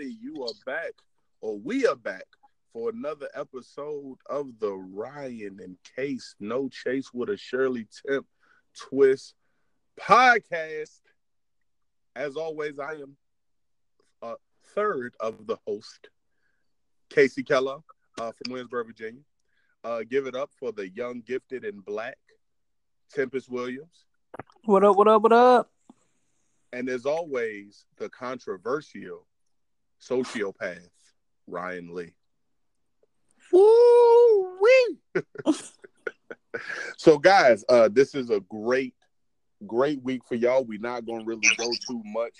everybody? You are back, or we are back for another episode of the Ryan and Case No Chase with a Shirley Temp Twist podcast. As always, I am a third of the host, Casey Kellogg uh, from Winsboro, Virginia. Uh, give it up for the young, gifted, and black Tempest Williams. What up, what up, what up? And as always, the controversial sociopath, Ryan Lee. Woo wee! so, guys, uh, this is a great, great week for y'all. We're not going to really go too much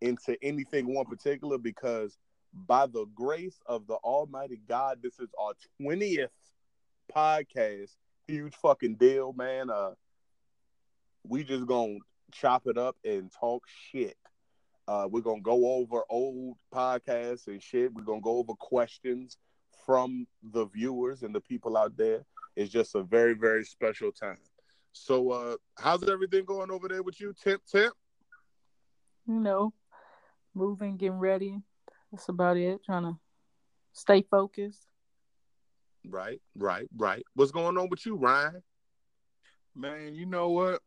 into anything one particular because, by the grace of the Almighty God, this is our 20th podcast. Huge fucking deal, man. Uh, we just gonna chop it up and talk shit. Uh, we're gonna go over old podcasts and shit. We're gonna go over questions from the viewers and the people out there. It's just a very, very special time. So, uh, how's everything going over there with you, Tip Tip? You know, moving, getting ready. That's about it. Trying to stay focused. Right, right, right. What's going on with you, Ryan? Man, you know what?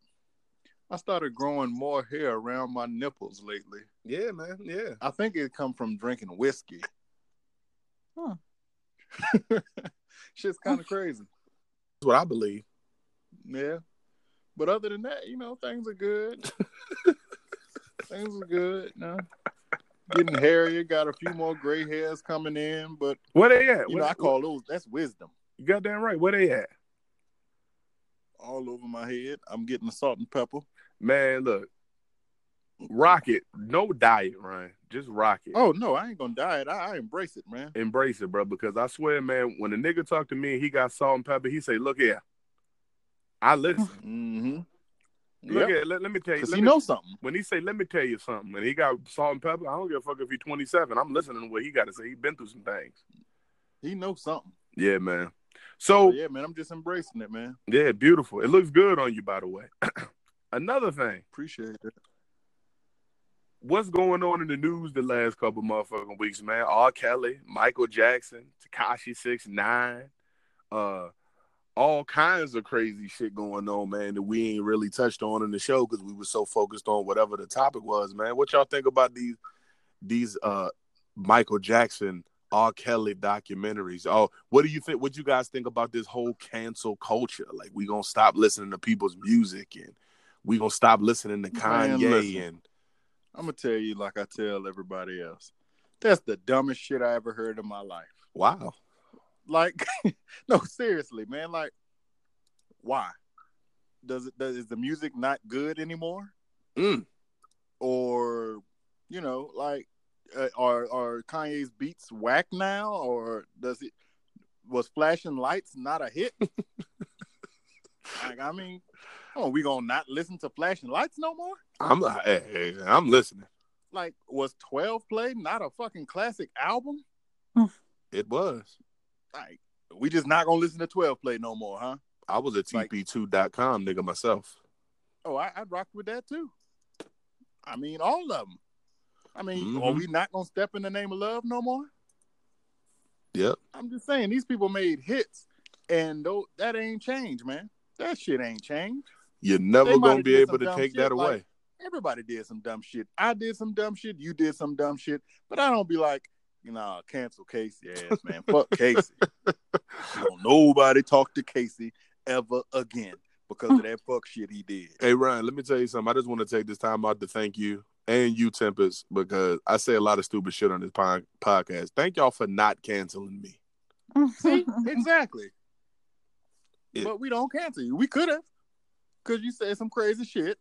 I started growing more hair around my nipples lately. Yeah, man. Yeah. I think it come from drinking whiskey. Huh. Shit's kind of crazy. That's what I believe. Yeah. But other than that, you know, things are good. things are good. No. Getting hairier, got a few more gray hairs coming in, but Where they at? you Where- know, I call those that's wisdom. you got goddamn right. Where they at? All over my head. I'm getting the salt and pepper. Man, look. Rock it. No diet, Ryan. Just rock it. Oh no, I ain't gonna diet. I, I embrace it, man. Embrace it, bro. Because I swear, man, when a nigga talk to me and he got salt and pepper, he say, "Look here, I listen. Mm-hmm. Look Yep. here, let, let me tell you. Let he me- knows something. when he say, "Let me tell you something," and he got salt and pepper, I don't give a fuck if he's 27. I'm listening to what he got to say. He been through some things. He knows something. Yeah, man. So So yeah, man, I'm just embracing it, man. yeah, beautiful. It looks good on you, by the way. Another thing, Appreciate it. what's going on in the news the last couple motherfucking weeks, man? R. Kelly, Michael Jackson, Tekashi Six Nine, uh, all kinds of crazy shit going on, man. That we ain't really touched on in the show because we were so focused on whatever the topic was, man. What y'all think about these these uh Michael Jackson, R. Kelly documentaries? Oh, what do you think? What you guys think about this whole cancel culture? Like we gonna stop listening to people's music and we gonna stop listening to Man, Kanye listen. and I'm gonna tell you like I tell everybody else. That's the dumbest shit I ever heard in my life. wow. Like, no, seriously, man. Like, why? Does it does is the music not good anymore? Mm. Or, you know, like, uh, are are Kanye's beats whack now? Or does it was flashing lights not a hit? like, I mean, oh, we gonna not listen to flashing lights no more? I'm hey, hey, I'm listening. Like, was Twelve Play not a fucking classic album? It was. Like, we just not gonna listen to Twelve Play no more, huh? I was a Like- TP2.com nigga myself. Oh, I, I'd rock with that too. I mean, all of them. I mean, are Mhm. we not gonna step in the name of love no more? Yep. I'm just saying, these people made hits, and though that ain't changed, man. That shit ain't changed. You're never They gonna be able to take shit, that like- away. Everybody did some dumb shit. I did some dumb shit. You did some dumb shit. But I don't be like, you know, cancel Casey ass, man. Fuck Casey. Don't nobody talk to Casey ever again because of that fuck shit he did. Hey Ryan, let me tell you something. I just want to take this time out to thank you and you, Tempest, because I say a lot of stupid shit on this pod- podcast. Thank y'all for not canceling me. See, exactly. It- but we don't cancel you. We could have, because you said some crazy shit.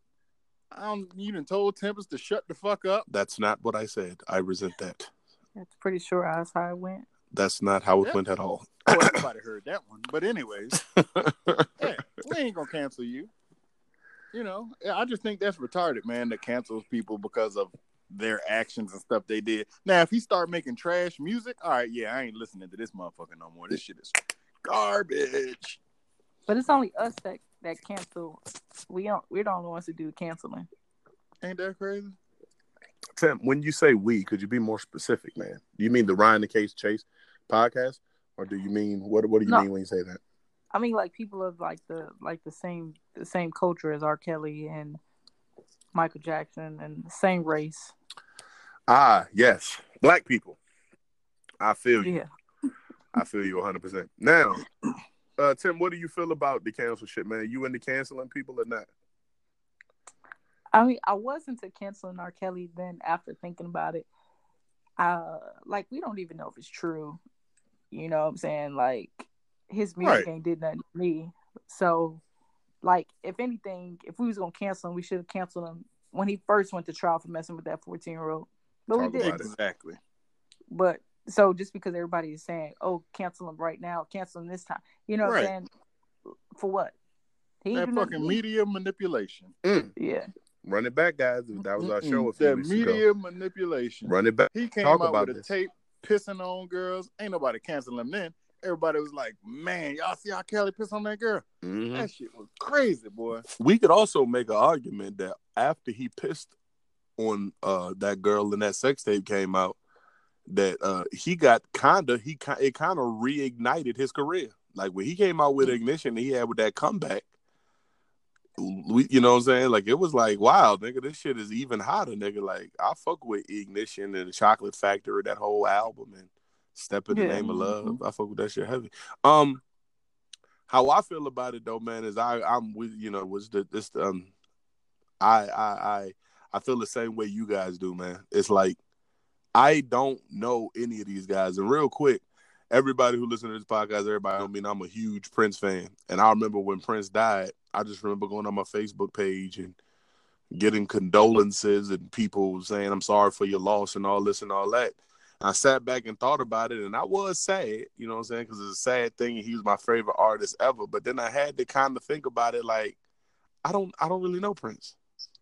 I don't. You done told Tempest to shut the fuck up. That's not what I said. I resent that. That's pretty sure that's how it went. That's not how it Yep. went at all. Oh, everybody heard that one. But anyways, yeah, we ain't gonna cancel you. You know, I just think that's retarded, man. That cancels people because of their actions and stuff they did. Now, if he start making trash music, all right, yeah, I ain't listening to this motherfucker no more. This shit is garbage. But it's only us that that cancel. We don't. We're the only ones who do canceling. Ain't that crazy? Tim, when you say we, could you be more specific, man? Do you mean the Ryan the Case Chase podcast, or do you mean what? What do you No. mean when you say that? I mean, like people of like the like the same the same culture as R. Kelly and Michael Jackson and the same race. Ah, yes, black people. I feel you. Yeah. I feel you 100. percent Now, uh, Tim, what do you feel about the cancel shit, man? You into canceling people or not? I mean, I was into canceling R. Kelly. Then after thinking about it, uh, like we don't even know if it's true. You know what I'm saying? Like his music Right. ain't did nothing to me. So, like, if anything, if we was gonna cancel him, we should have canceled him when he first went to trial for messing with that 14 year old. But we did. Exactly. But so just because everybody is saying, "Oh, cancel him right now, cancel him this time," you know what I'm saying? For what? He That fucking to me. media manipulation. Mm, Yeah. run it back, guys. That was our show a Mm-mm. few That weeks media ago. manipulation. Run it back. He came Talk out about with a tape pissing on girls. Ain't nobody canceling him then. Everybody was like, "Man, y'all see how Kelly piss on that girl? Mhm. That shit was crazy, boy." we could also make an argument that after he pissed on uh that girl and that sex tape came out, that uh he got kinda he it kind of reignited his career. Like when he came out with Mm. ignition, he had with that comeback. We, you know what I'm saying? Like it was like, wow, nigga, this shit is even hotter, nigga. Like I fuck with ignition and the Chocolate Factory, that whole album, and Step in the Yeah. Name of Love. I fuck with that shit heavy. Um, how I feel about it though, man, is I I'm with you know was the this um I I I I feel the same way you guys do, man. It's like I don't know any of these guys, and real quick, everybody who listens to this podcast, everybody, I mean, I'm a huge Prince fan, and I remember when Prince died. I just remember going on my Facebook page and getting condolences and people saying I'm sorry for your loss and all this and all that. I sat back and thought about it, and I was sad, you know what I'm saying? Because it's a sad thing. and He was my favorite artist ever. But then I had to kind of think about it, like I don't, I don't really know Prince.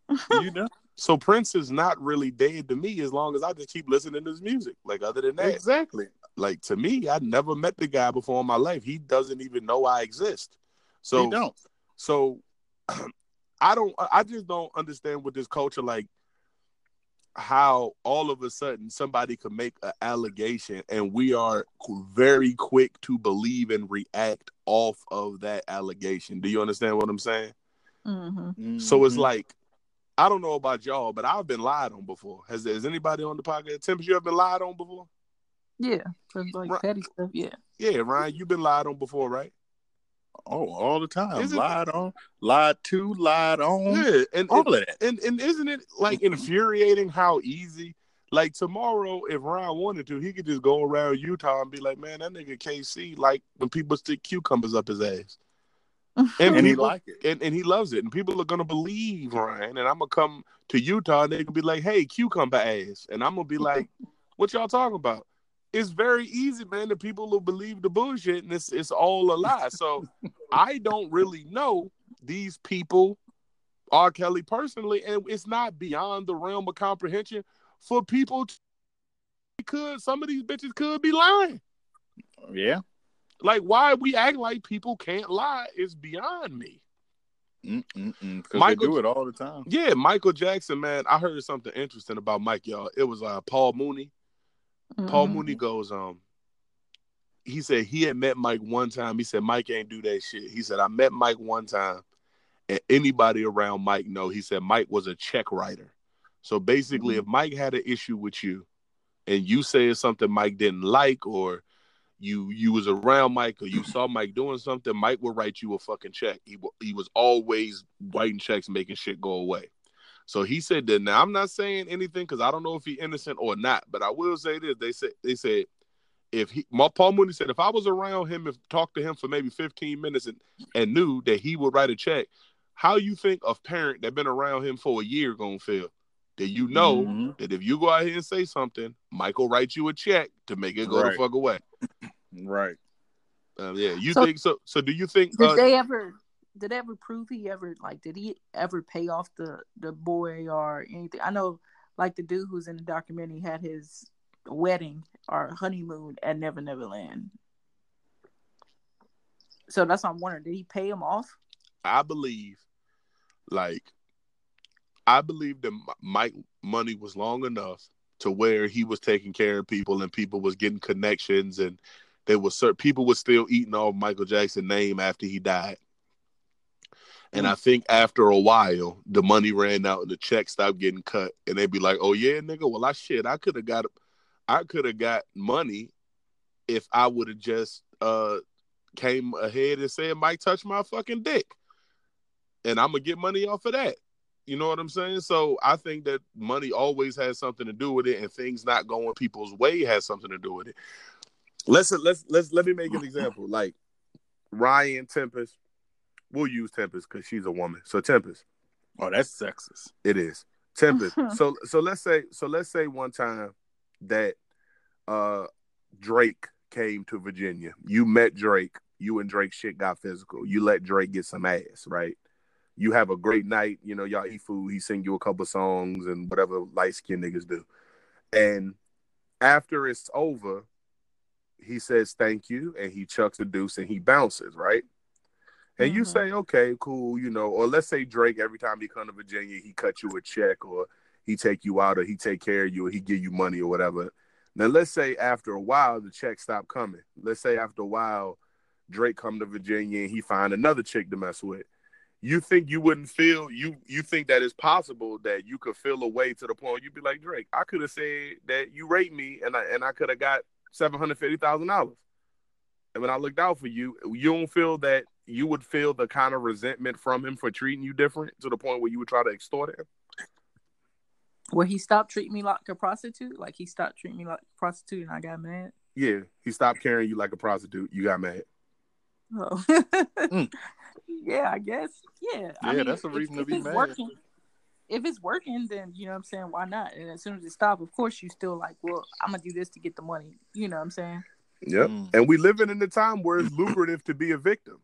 You know So Prince is not really dead to me as long as I just keep listening to his music. Like other than that, exactly. like to me, I never met the guy before in my life. He doesn't even know I exist. So So he don't. so I don't I just don't understand with this culture like how all of a sudden somebody could make an allegation and we are very quick to believe and react off of that allegation. Do you understand what I'm saying? hmm So it's like I don't know about y'all, but I've been lied on before. Has has anybody on the podcast? Tim, you ever been lied on before? Yeah. For like Right. petty stuff. Yeah. Yeah, Ryan, you've been lied on before, right? oh, all the time. Is it- lied on, lied to, lied on, Yeah, and all and, of that. and and isn't it like infuriating how easy? Like tomorrow, if Ryan wanted to, he could just go around Utah and be like, "Man, that nigga KC like when people stick cucumbers up his ass," and, And he like it. and and he loves it, and people are gonna believe Ryan, and I'm gonna come to Utah and they gonna be like, "Hey, cucumber ass," and I'm gonna be like, "What y'all talking about?" It's very easy, man. The people will believe the bullshit, and it's it's all a lie. So I don't really know these people, R. Kelly personally, and it's not beyond the realm of comprehension for people. To, could some of these bitches could be lying? Yeah. Like, why we act like people can't lie is beyond me. Because they do it all the time. Yeah, Michael Jackson, man. I heard something interesting about Mike, y'all. It was uh, Paul Mooney. Paul Mhm. Mooney goes, um, he said he had met Mike one time. He said Mike ain't do that shit. He said I met Mike one time, and anybody around Mike know. He said Mike was a check writer. So basically, if Mike had an issue with you, and you said something Mike didn't like, or you you was around Mike, or you saw Mike doing something, Mike would write you a fucking check. He he was always writing checks, making shit go away. So he said that. Now I'm not saying anything because I don't know if he innocent or not, but I will say this: they said they said if he, Ma- Paul Mooney said if I was around him and talked to him for maybe 15 minutes and and knew that he would write a check, how you think a parent that been around him for a year gonna feel? That you know Mhm. that if you go out here and say something, Michael write you a check to make it go Right. the fuck away. Right. Uh, yeah, you So- think so? So do you think? Did Uh, they ever? Did they ever prove he ever like? Did he ever pay off the the boy or anything? I know, like the dude who's in the documentary had his wedding or honeymoon at Never Never Land. So that's what I'm wondering. Did he pay him off? I believe, like, I believe that Mike money was long enough to where he was taking care of people and people was getting connections and there was certain people were still eating off Michael Jackson name after he died. And mm. I think after a while, the money ran out and the check stopped getting cut. And they'd be like, "Oh yeah, nigga. Well, I shit. I could have got, I could have got money if I would have just uh came ahead and said, Mike, touch my fucking dick, and I'm gonna get money off of that." You know what I'm saying? So I think that money always has something to do with it, and things not going people's way has something to do with it. Let's let's let's let me make an example. Like Ryan Tempest, we'll use Tempest because she's a woman. So Tempest. Oh, that's sexist. It is Tempest. so so let's say so let's say one time that uh Drake came to Virginia. You met Drake. You and Drake shit got physical. You let Drake get some ass, right? You have a great night. You know, y'all eat food. He sing you a couple songs and whatever light skinned niggas do. And after it's over, he says thank you and he chucks a deuce and he bounces, right? And mm-hmm. you say, okay, cool, you know, or let's say Drake, every time he come to Virginia, he cut you a check or he take you out or he take care of you or he give you money or whatever. Now let's say after a while the check stop coming. Let's say after a while Drake come to Virginia and he find another chick to mess with. You think you wouldn't feel you you think that it's possible that you could feel a way to the point you'd be like Drake, I could have said that you raped me and I and I could have got seven hundred fifty thousand dollars. And when I looked out for you, you don't feel that you would feel the kind of resentment from him for treating you different to the point where you would try to extort him. Where he stopped treating me like a prostitute, like he stopped treating me like a prostitute, and I got mad. Yeah, he stopped carrying you like a prostitute. You got mad. Oh, mm. yeah, I guess. Yeah, yeah, I mean, that's a reason if, to be mad. Working, if it's working, then you know what I'm saying, why not? And as soon as it stops, of course you still like, well, I'm gonna do this to get the money. You know what I'm saying? Yep. Mm. And we living in the time where it's lucrative to be a victim.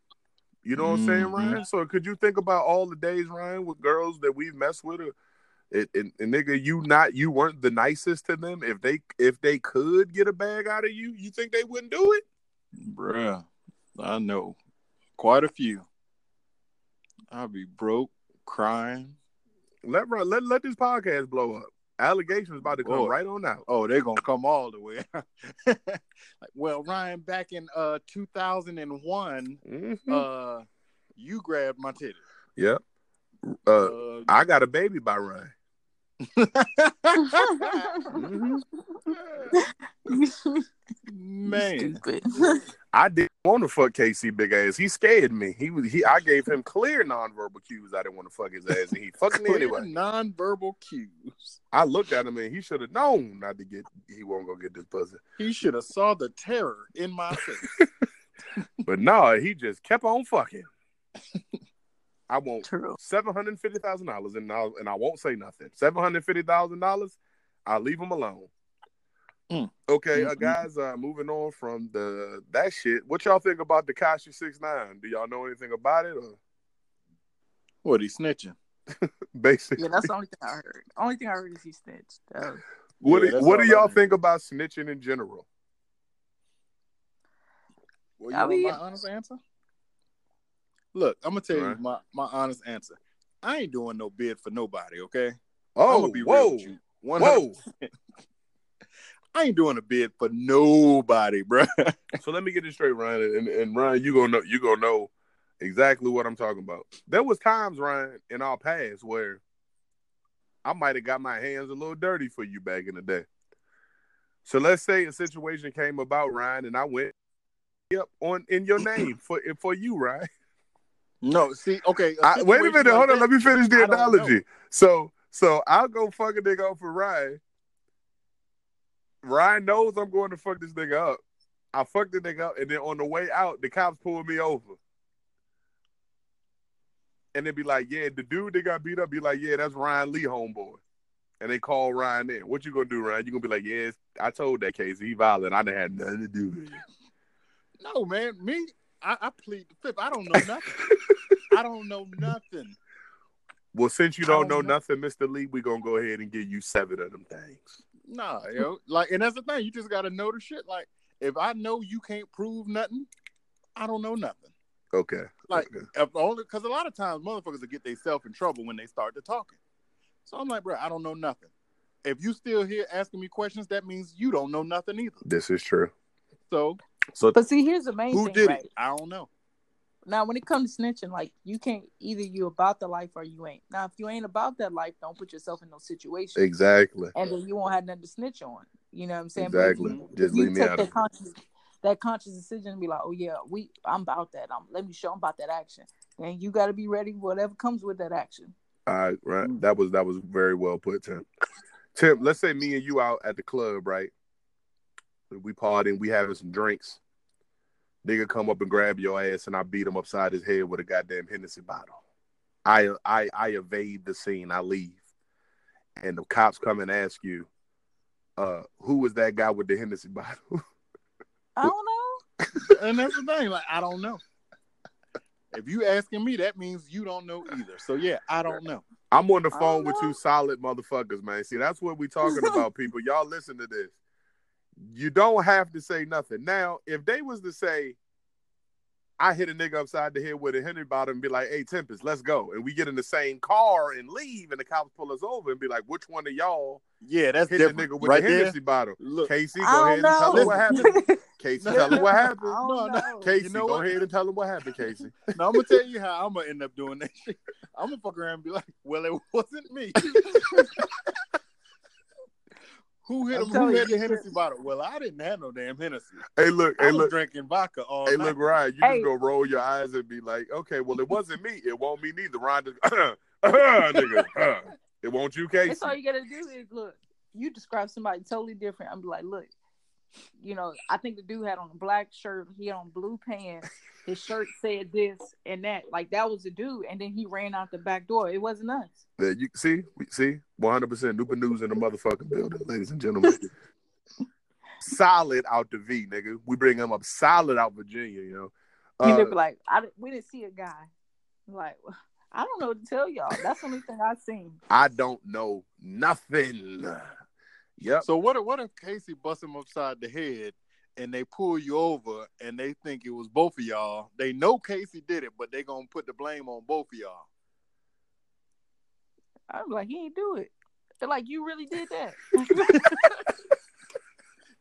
You know what I'm saying, mm-hmm. Ryan? So could you think about all the days, Ryan, with girls that we've messed with? Or, and, and, and, nigga, you not you weren't the nicest to them. If they if they could get a bag out of you, you think they wouldn't do it? Bruh, I know quite a few. I'll be broke, crying, let let let this podcast blow up. Allegations about to come Boy. right on out. Oh, they're gonna come all the way. like, well, Ryan, back in uh 2001, mm-hmm. uh, you grabbed my titty. Yep. Uh, uh, I got a baby by Ryan. Mm-hmm. Man, I didn't want to fuck KC big ass. He scared me. He was he. I gave him clear nonverbal cues. I didn't want to fuck his ass, and he fucked me anyway. Nonverbal cues. I looked at him and he should have known not to get. He won't go get this pussy. He should have saw the terror in my face. but no, he just kept on fucking. I want seven hundred fifty thousand dollars, and I and I won't say nothing. Seven hundred fifty thousand dollars. I'll leave him alone. Mm. Okay, mm-hmm. uh, guys. Uh, moving on from the that shit. What y'all think about Tekashi Six Nine? Do y'all know anything about it? Or what he snitching? Basically, yeah. That's the only thing I heard. Only thing I heard is he snitched. what yeah, do, What do y'all think about snitching in general? Well, you I mean, my honest answer? Look, I'm gonna tell right. you my, my honest answer. I ain't doing no bid for nobody, okay? Oh, whoa, whoa. I ain't doing a bid for nobody, bro. so let me get this straight, Ryan, and, and Ryan, you gonna know you gonna know exactly what I'm talking about. There was times, Ryan, in our past where I might have got my hands a little dirty for you back in the day. So let's say a situation came about, Ryan, and I went, yep, on in your name for for you, Ryan. No, see, okay. I, wait a minute, like hold that, on. Let me finish the analogy. So, so I'll go fuck a nigga up for Ryan. Ryan knows I'm going to fuck this nigga up. I fucked the nigga up, and then on the way out, the cops pulled me over. And they be like, "Yeah, the dude that got beat up." Be like, "Yeah, that's Ryan Lee, homeboy." And they call Ryan in. What you gonna do, Ryan? You gonna be like, "Yes, I told that case he violent. I didn't have nothing to do with it." No, man. Me, I, I plead the fifth. I don't know nothing. I don't know nothing. Well, since you don't, don't know, know, nothing, Mister Lee, we gonna go ahead and give you seven of them things. Nah, yo, like, and that's the thing. You just gotta know the shit. Like, if I know you can't prove nothing, I don't know nothing. Okay. Like, okay. If only because a lot of times motherfuckers will get themselves in trouble when they start to talking. So I'm like, bro, I don't know nothing. If you still here asking me questions, that means you don't know nothing either. This is true. So So But see, here's the main who thing, did right? it? I don't know. Now, when it comes to snitching, like you can't either you about the life or you ain't. Now, if you ain't about that life, don't put yourself in those situations, exactly. and then you won't have nothing to snitch on. You know what I'm saying? Exactly. you- Just leave me out that conscious, that conscious decision and be like, oh yeah, we, I'm about that. I'm let me show 'em about that action. And you got to be ready, whatever comes with that action. All right, right. Mm. That was that was very well put, Tim. Tim, let's say me and you out at the club, right? We partying, we having some drinks. Nigga come up and grab your ass, and I beat him upside his head with a goddamn Hennessy bottle. I I I evade the scene. I leave, and the cops come and ask you, uh, who was that guy with the Hennessy bottle? I don't know. and that's the thing. Like, I don't know. If you asking me, that means you don't know either. So yeah, I don't know. I'm on the phone with know. you solid motherfuckers, man. See, that's what we talking about, people. Y'all listen to this. You don't have to say nothing. Now, if they was to say, I hit a nigga upside the head with a Henry bottle and be like, hey, Tempest, let's go. And we get in the same car and leave, and the cops pull us over and be like, which one of y'all Yeah, that's hit the different. nigga with right the there. Hennessy bottle? Look, Casey, go I ahead and tell know. him what happened. Casey, tell him what happened. don't No, no. know. Casey, You know go what? ahead and tell him what happened, Casey. no, I'm gonna tell you how I'm gonna end up doing that shit. I'm gonna fuck around and be like, "Well, it wasn't me." Who hit I'm him? Who telling had the Hennessy bottle? Well, I didn't have no damn Hennessy. Hey, look, I hey, was look. drinking vodka all Hey, night. look, Ryan, you Hey. just go roll your eyes and be like, okay, well, it wasn't me. It won't me neither. Ryan, just, uh, nigga, uh, it won't you, Casey. That's all you gotta do is look. You describe somebody totally different. I'm like, look, you know, I think the dude had on a black shirt. He had on blue pants. His shirt said this and that. Like that was the dude. And then he ran out the back door. It wasn't us. There you see, we see, 100% Nupa News in the motherfucking building, ladies and gentlemen. solid out the V, nigga. We bring him up solid out Virginia, you know. Uh, they be like, I we didn't see a guy. Like, I don't know what to tell y'all. That's the only thing I've seen. I don't know nothing. Yep. So what? If, what if Casey busts him upside the head and they pull you over and they think it was both of y'all? They know Casey did it, but they gonna put the blame on both of y'all. I'm like, he ain't do it. They're like, you really did that.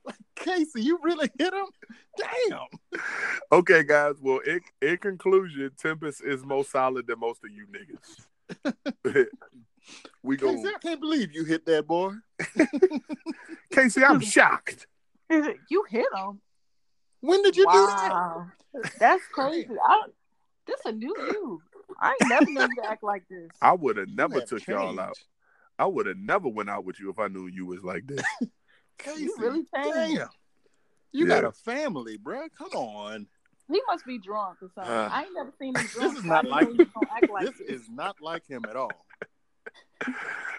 Like Casey, you really hit him? Damn. Okay, guys. Well, in, in conclusion, Tempest is more solid than most of you niggas. we go, Casey, I can't believe you hit that boy. Casey. I'm shocked. you hit him. When did you do that? That's crazy. I, this a new you. I ain't never known you to act like this. I would have never have took y'all out. I would have never went out with you if I knew you was like this. Casey, You really changed. damn. You Yeah. got a family, bro. Come on. He must be drunk or something. Uh, I ain't never seen him drunk. is not like didn't know he was gonna act like this this. is not like him at all. I'm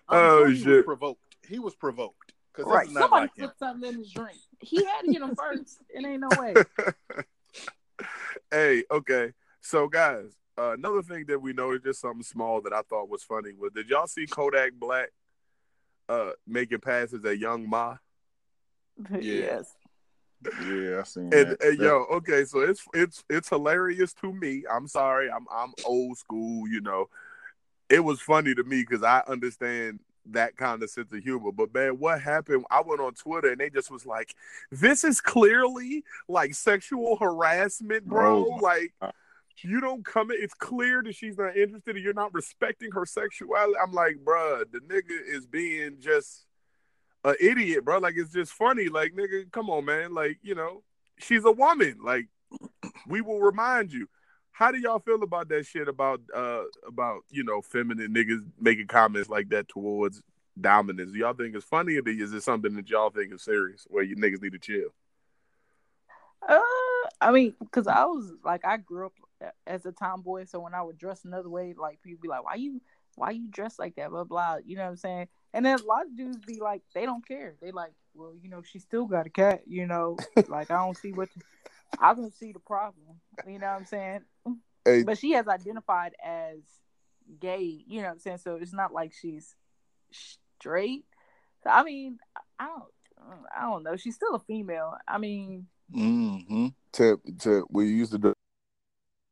Oh, sure he shit. was provoked. He was provoked because right. not Somebody like him. put something in his drink. He had to get him first. It ain't no way. hey, okay. So, guys, uh, another thing that we noticed, just something small that I thought was funny, was did y'all see Kodak Black uh, making passes at Young M.A? Yes. Yeah, I seen And, and yo, okay, so it's it's it's hilarious to me. I'm sorry, I'm I'm old school, you know. It was funny to me because I understand that kind of sense of humor. But man, what happened? I went on Twitter and they just was like, "This is clearly like sexual harassment, bro. Oh like." God. You don't come in. It's clear that she's not interested, and you're not respecting her sexuality. I'm like, bruh, the nigga is being just an idiot, bro. Like it's just funny. Like nigga, come on, man. Like you know, she's a woman. Like we will remind you. How do y'all feel about that shit about uh about you know feminine niggas making comments like that towards dominance? Do y'all think it's funny, or is it something that y'all think is serious where you niggas need to chill? Uh, I mean, because I was like, I grew up as a tomboy, so when I would dress another way, like people be like, "Why you, why you dress like that?" Blah blah. You know what I'm saying? And then a lot of dudes be like, they don't care. They like, well, you know, she still got a cat. You know, like I don't see what, the, I don't see the problem. You know what I'm saying? Hey. But she has identified as gay. You know what I'm saying? So it's not like she's straight. So, I mean, I don't, I don't know. She's still a female. I mean. Mm-hmm. To to we used to do.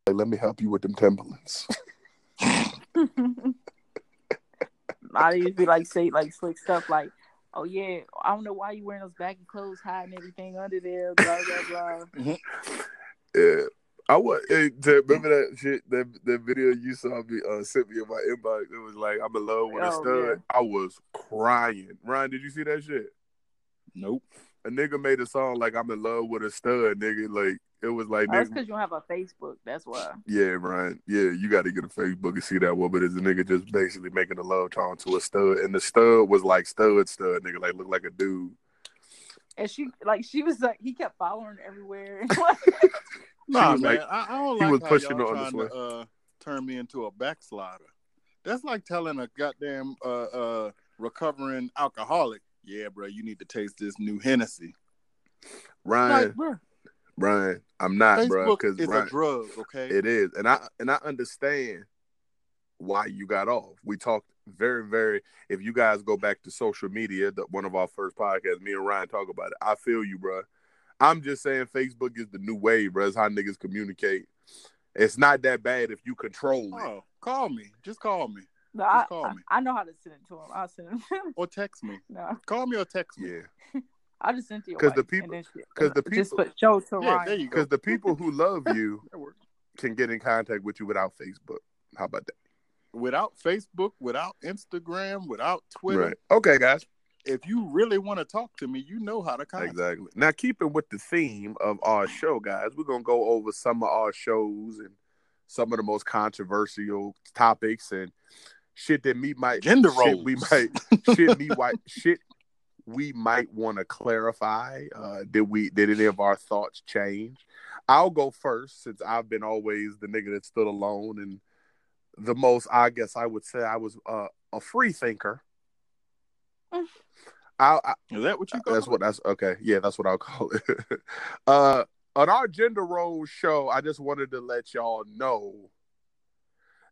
Like, let me help you with them Timberlands. I used to be like say like slick stuff like, oh yeah, I don't know why you wearing those baggy clothes, hiding everything under there, blah blah blah. Yeah. I was hey, remember that shit that that video you saw me uh sent me in my inbox. It was like I'm in love with a Oh, stud. yeah. I was crying. Ryan, did you see that shit? Nope. A nigga made a song like I'm in love with a stud, nigga. Like it was like That's because you don't have a Facebook. That's why. Yeah, Ryan. Yeah, you got to get a Facebook and see that one. But it's a nigga just basically making a love tone to a stud, and the stud was like stud stud nigga, like looked like a dude. And she like she was like he kept following her everywhere. Nah, was man, like- I, I don't he was how pushing y'all on trying to uh, turn me into a backslider. That's like telling a goddamn uh, uh, recovering alcoholic, yeah, bro, you need to taste this new Hennessy. Ryan, Like, bro, Ryan, I'm not, bro, Facebook because is Ryan, a drug, okay? it is, and I and I understand why you got off. We talked very, very. If you guys go back to social media, the one of our first podcasts, me and Ryan talk about it. I feel you, bro. I'm just saying Facebook is the new wave, bro. It's how niggas communicate. It's not that bad if you control it. oh, call me. Just call me. no, I, call I, me. I know how to send it to him. I'll send him. Or text me. no, Call me or text me. Yeah, I'll just send it to your 'Cause the people- and then she- 'cause the just people- put show to Yeah, Ryan. there you go. because the people who love you can get in contact with you without Facebook. How about that? Without Facebook, without Instagram, without Twitter, Right. Okay, guys. if you really want to talk to me, you know how to contact. Exactly. Now, keeping with the theme of our show, guys, we're gonna go over some of our shows and some of the most controversial topics and shit that me might Gender shit. We might shit me white shit we might want to clarify. Uh, did we did any of our thoughts change? I'll go first since I've been always the nigga that stood alone and the most. I guess I would say I was uh, a free thinker. Mm. I, I Is that what you call that's it? what that's okay. Yeah, that's what I'll call it. uh on our gender role show, I just wanted to let y'all know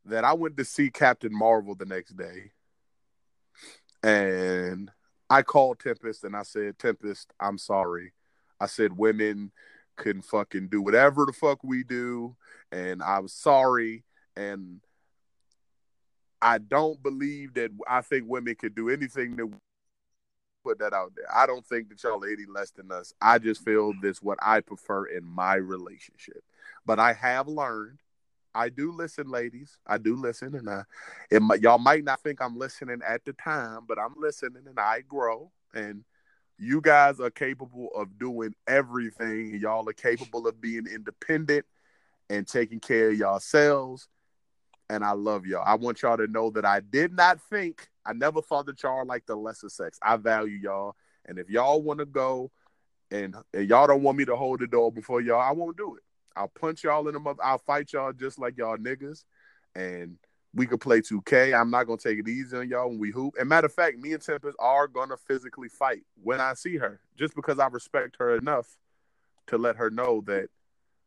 that I went to see Captain Marvel the next day. And I called Tempest and I said, Tempest, I'm sorry. I said women can fucking do whatever the fuck we do. And I'm sorry. And I don't believe that I think women could do anything that put that out there. I don't think that y'all are any less than us. I just feel this what I prefer in my relationship. But I have learned. I do listen, ladies. I do listen, and I, it, y'all might not think I'm listening at the time, but I'm listening, and I grow. And you guys are capable of doing everything. Y'all are capable of being independent and taking care of yourselves. And I love y'all. I want y'all to know that I did not think, I never thought that y'all like the lesser sex. I value y'all. And if y'all want to go and, and y'all don't want me to hold the door before y'all, I won't do it. I'll punch y'all in the mouth. I'll fight y'all just like y'all niggas. And we could play 2K. I'm not gonna take it easy on y'all when we hoop. And matter of fact, me and Tempest are gonna physically fight when I see her, just because I respect her enough to let her know that,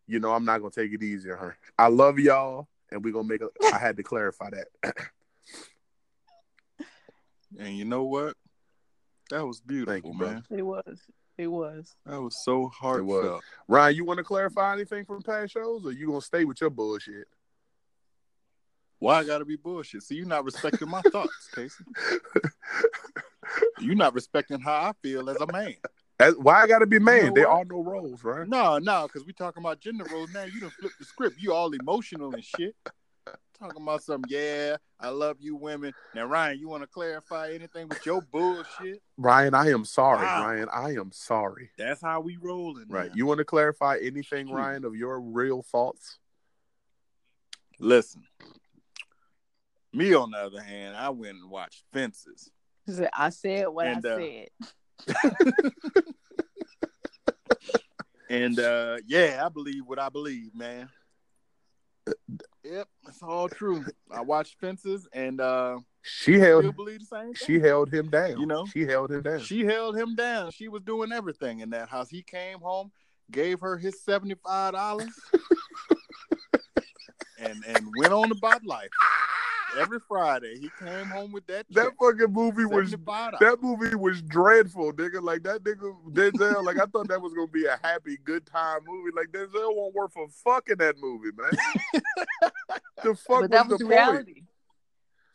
you know, I'm not gonna take it easy on her. I love y'all, and we're gonna make a I had to clarify that. And you know what? That was beautiful, Thank you, man. It was. It was. That was so heartfelt. Ryan, you want to clarify anything from past shows, or you gonna stay with your bullshit? Why I gotta be bullshit? See, you're not respecting my thoughts, Casey. You're not respecting how I feel as a man. As- Why I gotta be man? know there what? are no roles, right? No, no, because we talking about gender roles now. You done flipped the script. You all emotional and shit. Talking about some, yeah, I love you women. Now, Ryan, you want to clarify anything with your bullshit? Ryan, I am sorry. Wow. Ryan, I am sorry. That's how we rolling. Right. now. You want to clarify anything, Shoot. Ryan, of your real thoughts? Listen. Me, on the other hand, I went and watched Fences. I said what And, I uh, said. And uh yeah, I believe what I believe, man. Yep, it's all true. I watched Fences and uh She held still believe the same she held him down. You know? she held him down. She held him down. She was doing everything in that house. He came home, gave her his seventy five dollars, and and went on about life. Every Friday, he came home with that. that check, fucking movie was that movie was dreadful, nigga. Like that nigga Denzel. like I thought that was gonna be a happy, good time movie. Like Denzel won't work for fucking that movie, man. the fuck But that was was the reality.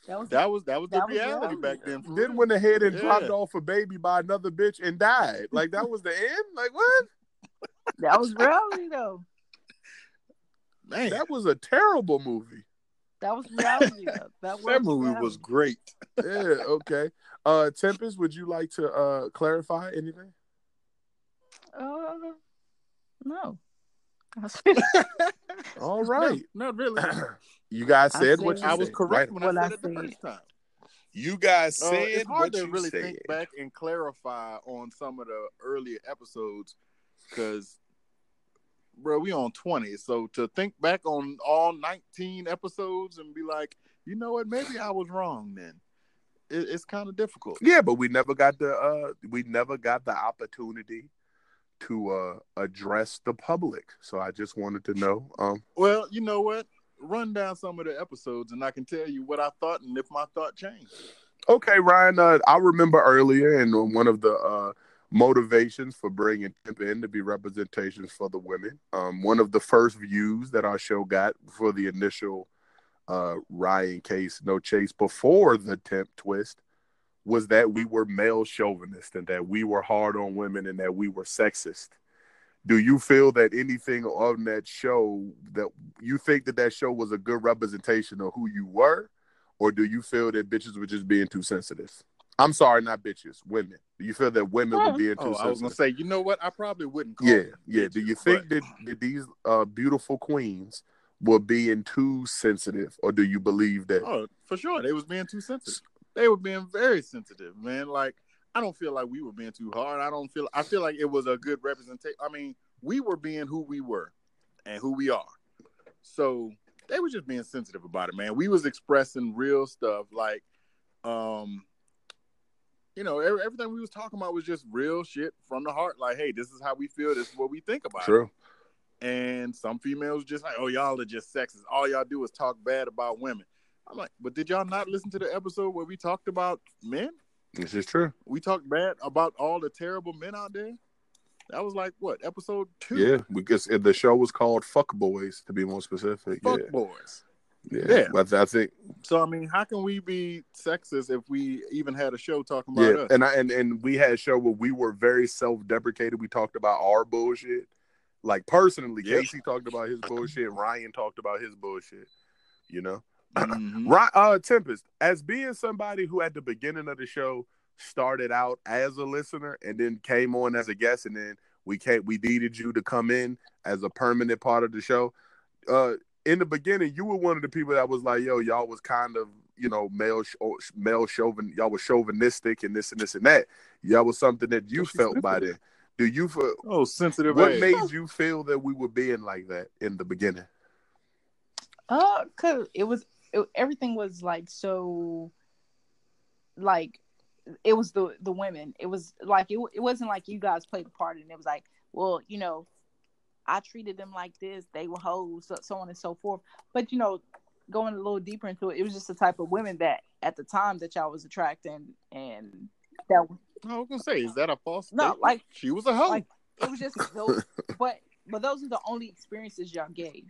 That was That was that was the That was reality reality. back then. for Then went ahead and Yeah. dropped off a baby by another bitch and died. Like that was the end. Like what? that was reality though. man, That was a terrible movie. That was reality. That, that movie reality. was great. Yeah. Okay. Uh, Tempest, would you like to uh clarify anything? Uh, no. All right. No, not really. you guys said said- what you I was said, correct right? when What I I said it the first time. You guys Uh, said it's hard what to you really said. think back and clarify on some of the earlier episodes because, bro, we on twenty. So to think back on all nineteen episodes and be like, you know what, maybe I was wrong. Then it, it's kind of difficult. Yeah, but we never got the uh we never got the opportunity to uh address the public. So I just wanted to know. Um Well, you know what? Run down some of the episodes and I can tell you what I thought and if my thought changed. okay, Ryan, uh, I remember earlier in one of the uh motivations for bringing Temp in to be representations for the women. Um one of the first views that our show got for the initial uh Ryan case no chase before the Temp twist was that we were male chauvinist and that we were hard on women and that we were sexist. Do you feel that anything on that show that you think that that show was a good representation of who you were, or do you feel that bitches were just being too sensitive? I'm sorry, not bitches, women. Do you feel that women were being too Oh, I was gonna say, you know what? I probably wouldn't call Yeah, them yeah. Do you think but- that, that these uh, beautiful queens were being too sensitive, or do you believe that? Oh, for sure. They was being too sensitive. They were being very sensitive, man. Like I don't feel like we were being too hard. I don't feel I feel like it was a good representation. I mean, we were being who we were and who we are. So they were just being sensitive about it, man. We was expressing real stuff like um you know, every, everything we was talking about was just real shit from the heart. Like, hey, this is how we feel. This is what we think about it. True. And some females just like, oh, y'all are just sexist. All y'all do is talk bad about women. I'm like, but did y'all not listen to the episode where we talked about men? This is true. We talked bad about all the terrible men out there. That was like what episode two? Yeah, because the show was called "Fuck Boys" to be more specific. fuck yeah, boys. Yeah. Yeah. But I think So I mean, how can we be sexist if we even had a show talking about yeah, us? and I and and we had a show where we were very self-deprecated. We talked about our bullshit. Like personally, Yep. Casey talked about his bullshit. Ryan talked about his bullshit. You know, Mhm. Ryan, uh, Tempest, as being somebody who at the beginning of the show started out as a listener and then came on as a guest, and then we can't we needed you to come in as a permanent part of the show. Uh, in the beginning, you were one of the people that was like, "Yo, y'all was kind of you know male sh- male chauvin, y'all was chauvinistic and this and this and that. Y'all was something that you felt by sensitive. then. Do you feel Oh, sensitive. what age. made you feel that we were being like that in the beginning? Uh, cause it was it, everything was like so, like it was the the women. It was like it it wasn't like you guys played a part and it was like, well, you know, I treated them like this. They were hoes, so, so on and so forth. But you know, going a little deeper into it, it was just the type of women that at the time that y'all was attracting and that I was gonna say, is that a false? No, statement? like- she was a hoe. like it was just those. but but those are the only experiences y'all gave.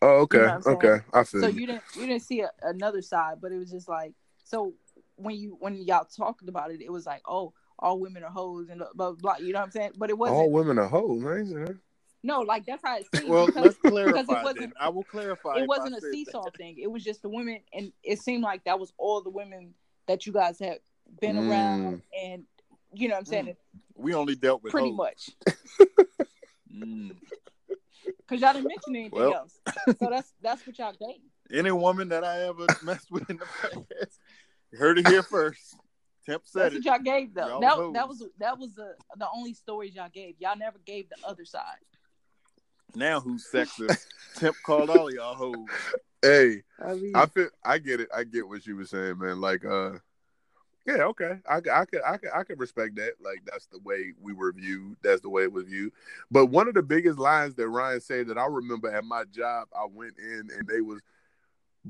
Oh, okay, You know what I'm saying? okay, I feel so you. you didn't you didn't see a, another side but it was just like so when you when y'all talked about it it was like oh all women are hoes and blah blah, blah you know what i'm saying but it wasn't All women are hoes, man. no like that's how it seemed well, because let's because clarify. it wasn't then. I will clarify. it wasn't a seesaw that. thing it was just the women and it seemed like that was all the women that you guys had been Mm. around and you know what i'm saying We only dealt with pretty hoes. much Mm. because y'all didn't mention anything Well. else so that's that's what y'all gave Any woman that I ever messed with in the past, you heard it here first. Temp said that's it. what y'all gave though Y'all that, that was that was the the only stories y'all gave y'all never gave the other side Now who's sexist? Temp called all y'all hoes. Hey, I mean, I feel I get it. I get what you were saying, man. Like, uh, yeah, okay, I, I could, I could, I could respect that. Like, that's the way we were viewed. That's the way it was viewed. But one of the biggest lines that Ryan said that I remember at my job, I went in and they was,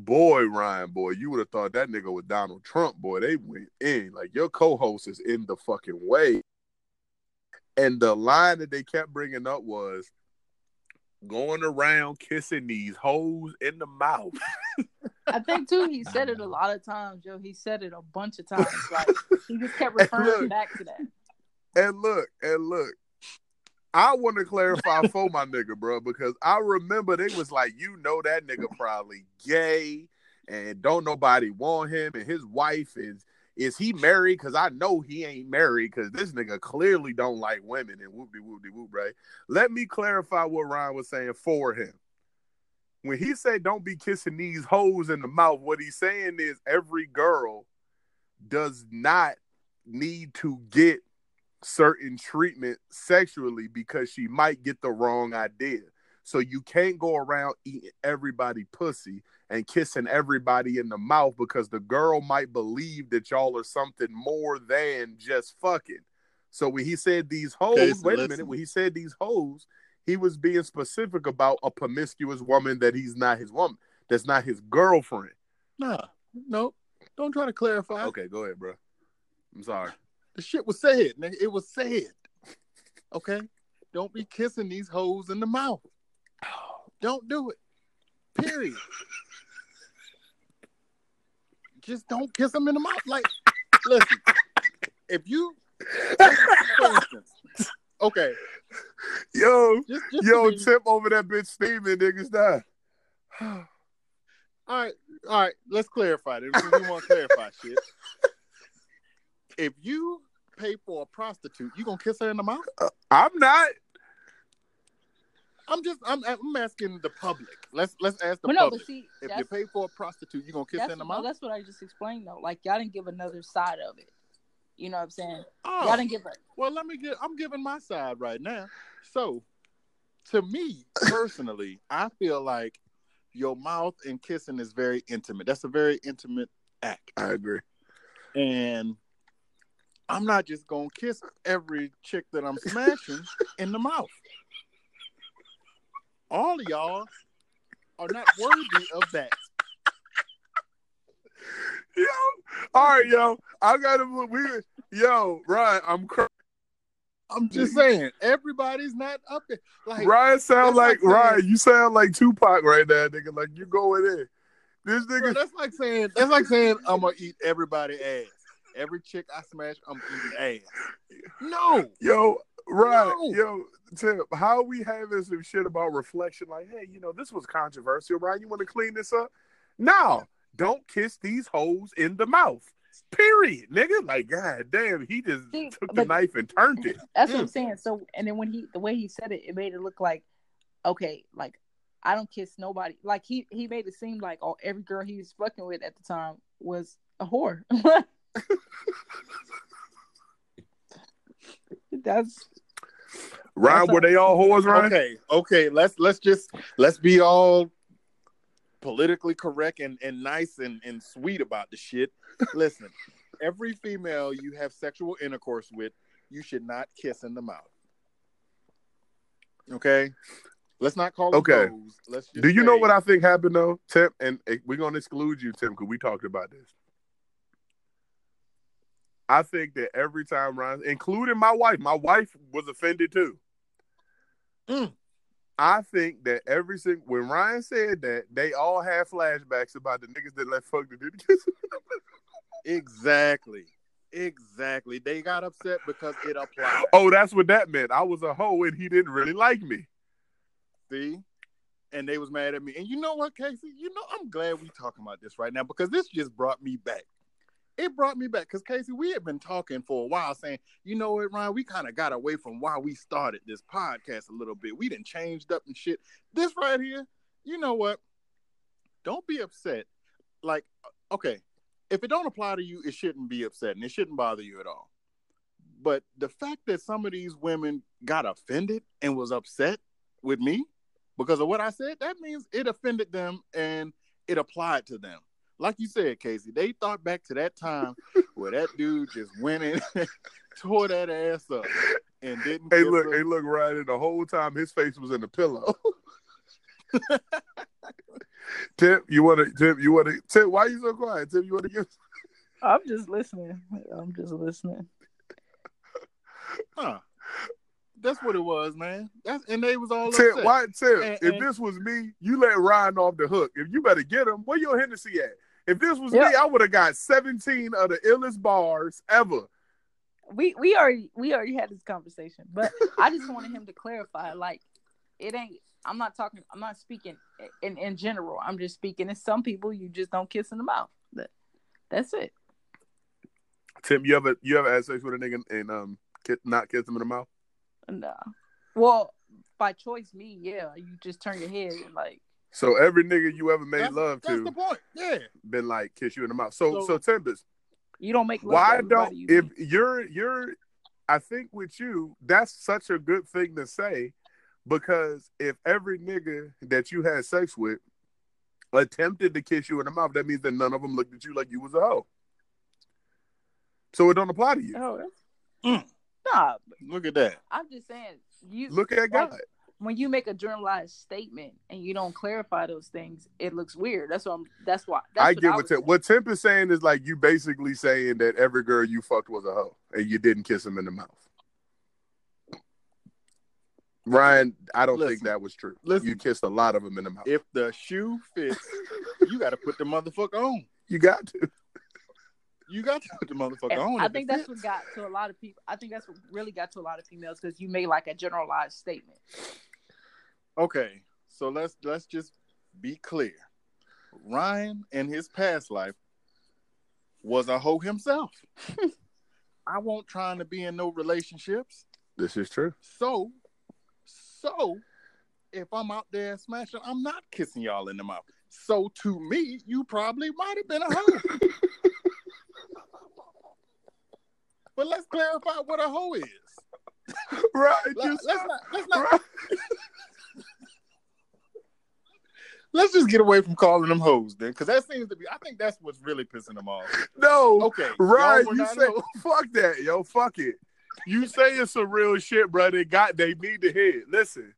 boy, Ryan, boy, you would have thought that nigga was Donald Trump, boy. They went in like your co-host is in the fucking way. And the line that they kept bringing up was going around kissing these hoes in the mouth. I think too. He said it a lot of times, Joe. He said it a bunch of times. Like he just kept referring look, back to that. And look, and look. I want to clarify for my nigga, bro, because I remember they was like, you know, that nigga probably gay and don't nobody want him, and his wife is is he married? Because I know he ain't married because this nigga clearly don't like women and whoop de whoop de whoop, right? Let me clarify what Ryan was saying for him. When he said don't be kissing these hoes in the mouth, what he's saying is every girl does not need to get certain treatment sexually because she might get the wrong idea. So you can't go around eating everybody pussy and kissing everybody in the mouth because the girl might believe that y'all are something more than just fucking. So when he said these hoes, Okay, so wait a minute, when he said these hoes, he was being specific about a promiscuous woman that he's not his woman, that's not his girlfriend. Nah, no, don't try to clarify. Okay, go ahead, bro. I'm sorry. The shit was said, nigga. It was said. Okay? Don't be kissing these hoes in the mouth. Don't do it. Period. Just don't kiss them in the mouth. Like, listen, if you, for instance, okay, Yo, just, just yo, tip over that bitch steaming, niggas die. all right, all right, let's clarify this we want to clarify shit. If you pay for a prostitute, you gonna kiss her in the mouth? Uh, I'm not. I'm just, I'm, I'm asking the public. Let's let's ask the But no, public. but see, if you pay for a prostitute, you gonna kiss her in the no, mouth? that's what I just explained though. Like y'all didn't give another side of it. You know what I'm saying? Oh, Y'all didn't give a well, let me get. I'm giving my side right now. So, to me personally, I feel like your mouth and kissing is very intimate. That's a very intimate act, I agree. and I'm not just gonna kiss every chick that I'm smashing in the mouth. All of y'all are not worthy of that. Yo, all right, yo, I gotta we, yo, Ryan, I'm crying. I'm just saying, everybody's not up there. Like, Ryan sound like, like saying- Ryan. You sound like Tupac right now, nigga. Like you going in. This Bro, nigga, that's like saying that's like saying I'm gonna eat everybody ass. Every chick I smash, I'm eating ass. No, yo, right, No. yo, Tim, how we having some shit about reflection? Like, hey, you know, this was controversial, right? You want to clean this up? No, don't kiss these hoes in the mouth. Period, nigga. Like, god damn, he just See, took the knife and turned it. That's what I'm mm. saying. So, and then when he, the way he said it, it made it look like, okay, like I don't kiss nobody. Like he, he made it seem like oh, every girl he was fucking with at the time was a whore. That's Ryan, That's were they all whores, Ryan? okay, okay. Let's let's just let's be all politically correct and, and nice and, and sweet about the shit. Listen, every female you have sexual intercourse with, you should not kiss in the mouth. Okay, let's not call it Okay. goes. Let's just Do you know what I think happened though, Tim? And we're gonna exclude you, Tim, because we talked about this. I think that every time Ryan, including my wife, my wife was offended too. Mm. I think that every single when Ryan said that, they all had flashbacks about the niggas that let fuck the didn't. Exactly. Exactly. They got upset because it applied. oh, that's what that meant. I was a hoe and he didn't really like me. See? And they was mad at me. And you know what, Casey? You know, I'm glad we talking about this right now because this just brought me back. It brought me back because Casey, we had been talking for a while saying, you know what, Ryan, we kind of got away from why we started this podcast a little bit. We didn't changed up and shit. This right here, you know what? Don't be upset. Like, uh, okay, if it don't apply to you, it shouldn't be upsetting. It shouldn't bother you at all. But the fact that some of these women got offended and was upset with me because of what I said, that means it offended them and it applied to them. Like you said, Casey, they thought back to that time where that dude just went in, tore that ass up, and didn't. Hey, look, her. hey, look, Ryan, and the whole time his face was in the pillow. Tim, you want to? Tim, you want to? Tim, why are you so quiet? Tim, you want to give? I'm just listening. I'm just listening. Huh. That's what it was, man. That's and they was all Tim, upset. why, Tim, And- if and- this was me, you let Ryan off the hook. If you better get him, where your Hennessy at? If this was Yeah. me, I would have got 17 of the illest bars ever. we we already we already had this conversation, but I just wanted him to clarify. Like, it ain't. I'm not talking. I'm not speaking in in general. I'm just speaking. It's some people you just don't kiss in the mouth. That, that's it. Tim, you ever you ever had sex with a nigga and um kiss, not kiss him in the mouth? Nah. Well, by choice, me, yeah. You just turn your head and like, So every nigga you ever made That's, love that's to the point. Yeah. been like kiss you in the mouth. So so, So- Tempest, you don't make love why to don't you if meet. you're you're I think with you, that's such a good thing to say because if every nigga that you had sex with attempted to kiss you in the mouth, that means that none of them looked at you like you was a hoe. So it don't apply to you. Oh, that's... Mm. Nah, Look at that. I'm just saying you Look at God. When you make a generalized statement and you don't clarify those things, it looks weird. That's what I'm. That's why. That's I what get I what was Temp, what Temp is saying is like you basically saying that every girl you fucked was a hoe and you didn't kiss him in the mouth. Ryan, I don't think that was true. Listen. You kissed a lot of them in the mouth. If the shoe fits, you got to put the motherfucker on. you got to. You got to put the motherfucker And on. I think it that's what got to a lot of people. I think that's what really got to a lot of females because you made like a generalized statement. Okay, so let's let's just be clear. Ryan in his past life was a hoe himself. I won't trying to be in no relationships. This is true. So, so if I'm out there smashing, I'm not kissing y'all in the mouth. So to me, you probably might have been a hoe. but let's clarify what a hoe is. Right. let's not let's not right. Let's just get away from calling them hoes then, because that seems to be. I think that's what's really pissing them off. No. Okay, Right. You say hoes. fuck that, yo. Fuck it. You saying some real shit, brother. Got they need to hear. it. Listen.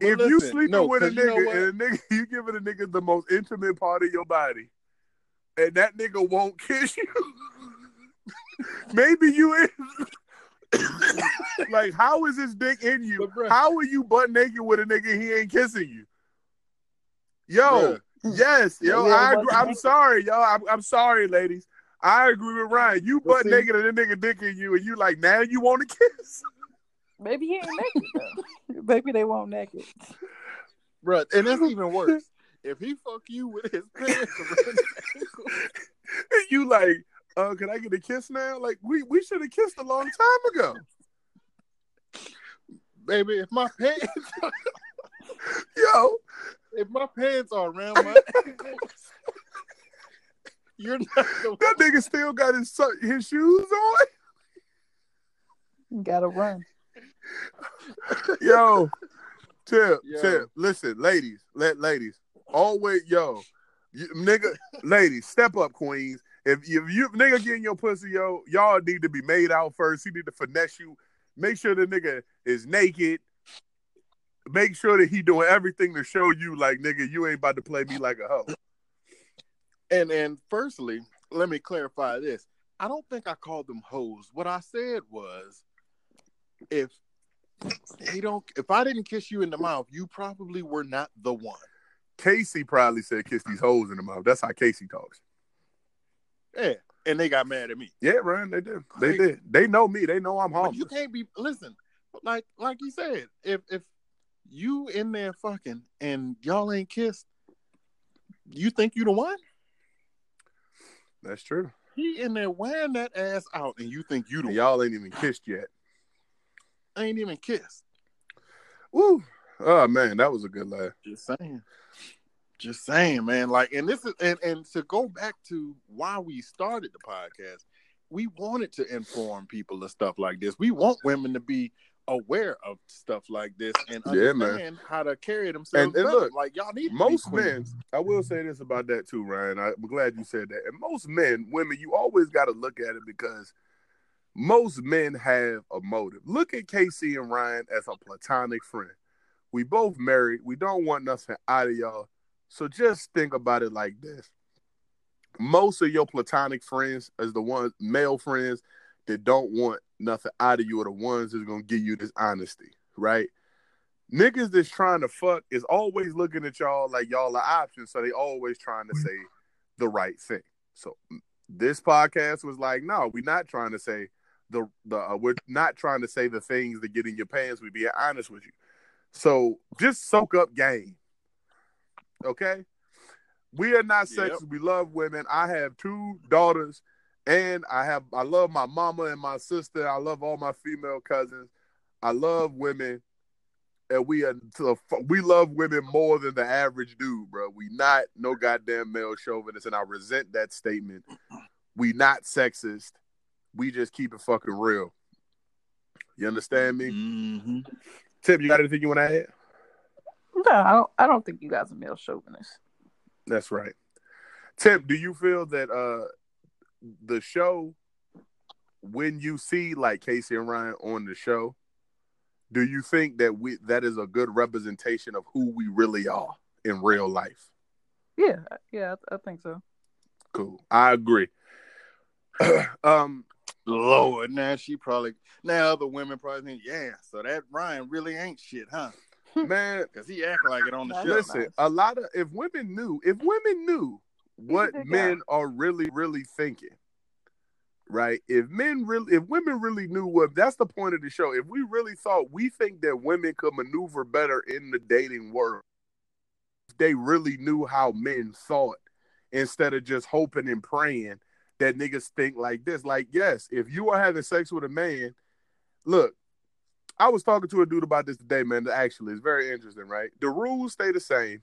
But if you sleeping no, with a 'cause you know nigga and a nigga you giving a nigga the most intimate part of your body, and that nigga won't kiss you, maybe you is like how is this dick in you? Bruh. How are you butt naked with a nigga he ain't kissing you? Yo, Bruh. yes, yo, Maybe I agree. I'm naked. sorry, yo. I'm, I'm sorry, ladies. I agree with Ryan. You But butt see- naked and a nigga dick in you, and you like now you want to kiss. Maybe he ain't naked though. Maybe they won't naked. Bruh, and that's even worse. If he fuck you with his pants around his ankle, And you like, uh, can I get a kiss now? Like we we should have kissed a long time ago. baby, if my pants Yo, if my pants are around my ankles, you're not the that nigga still got his his shoes on. You gotta run. Yo, Tip, Yo. Tip, listen, ladies, let ladies, always, yo, you, nigga, ladies, step up, queens. If, if you nigga getting your pussy, yo, y'all need to be made out first. He need to finesse you. Make sure the nigga is naked. Make sure that he doing everything to show you, like, nigga, you ain't about to play me like a hoe. And and firstly, let me clarify this. I don't think I called them hoes. What I said was if he don't if I didn't kiss you in the mouth, you probably were not the one. Casey probably said kiss these hoes in the mouth. That's how Casey talks. Yeah. And they got mad at me. Yeah, Ryan, they did. They Like- did. They know me. They know I'm harmless. you can't be listen, like like you said, if if you in there fucking and y'all ain't kissed, you think you the one? That's true. He in there wearing that ass out and you think you the And one. y'all ain't even kissed yet. ain't even kissed. Woo. Oh man, that was a good laugh. Just saying. Just saying, man. Like, and this is and, and to go back to why we started the podcast, we wanted to inform people of stuff like this. We want women to be aware of stuff like this and Yeah, understand how to carry themselves. And- and look, like y'all need to Most men. I will say this about that too, Ryan. I'm glad you said that. And most men, women, you always got to look at it because most men have a motive. Look at Casey and Ryan as a platonic friend. We both married. We don't want nothing out of y'all. So just think about it like this. Most of your platonic friends as the ones, male friends, that don't want nothing out of you are the ones that's gonna give you this honesty, right? Niggas that's trying to fuck is always looking at y'all like y'all are options, so they always trying to say the right thing. So this podcast was like, no, we're not trying to say the the uh, we're not trying to say the things that get in your pants. We be honest with you. So just soak up game. Okay? We are not sexist. Yep. We love women. I have two daughters and I have I love my mama and my sister. I love all my female cousins. I love women. And we are we love women more than the average dude, bro. We not no goddamn male chauvinist, and I resent that statement. We not sexist. We just keep it fucking real. You understand me? Mm-hmm. Tim, you got anything you want to add? No, I don't. I don't think you guys are male chauvinists. That's right. Tim, do you feel that uh the show when you see like Casey and Ryan on the show, do you think that we that is a good representation of who we really are in real life? Yeah, yeah, I, I think so. Cool. I agree. um Lord, now she probably now other women probably think, yeah, so that Ryan really ain't shit, huh? Man, because he act like it on the show. Listen, a lot of if women knew, if women knew what men are really, really thinking, right? If men really, if women really knew what, that's the point of the show. If we really thought, we think that women could maneuver better in the dating world, if they really knew how men thought instead of just hoping and praying that niggas think like this. Like, yes, if you are having sex with a man, look, I was talking to a dude about this today, man. Actually, it's very interesting, right? The rules stay the same,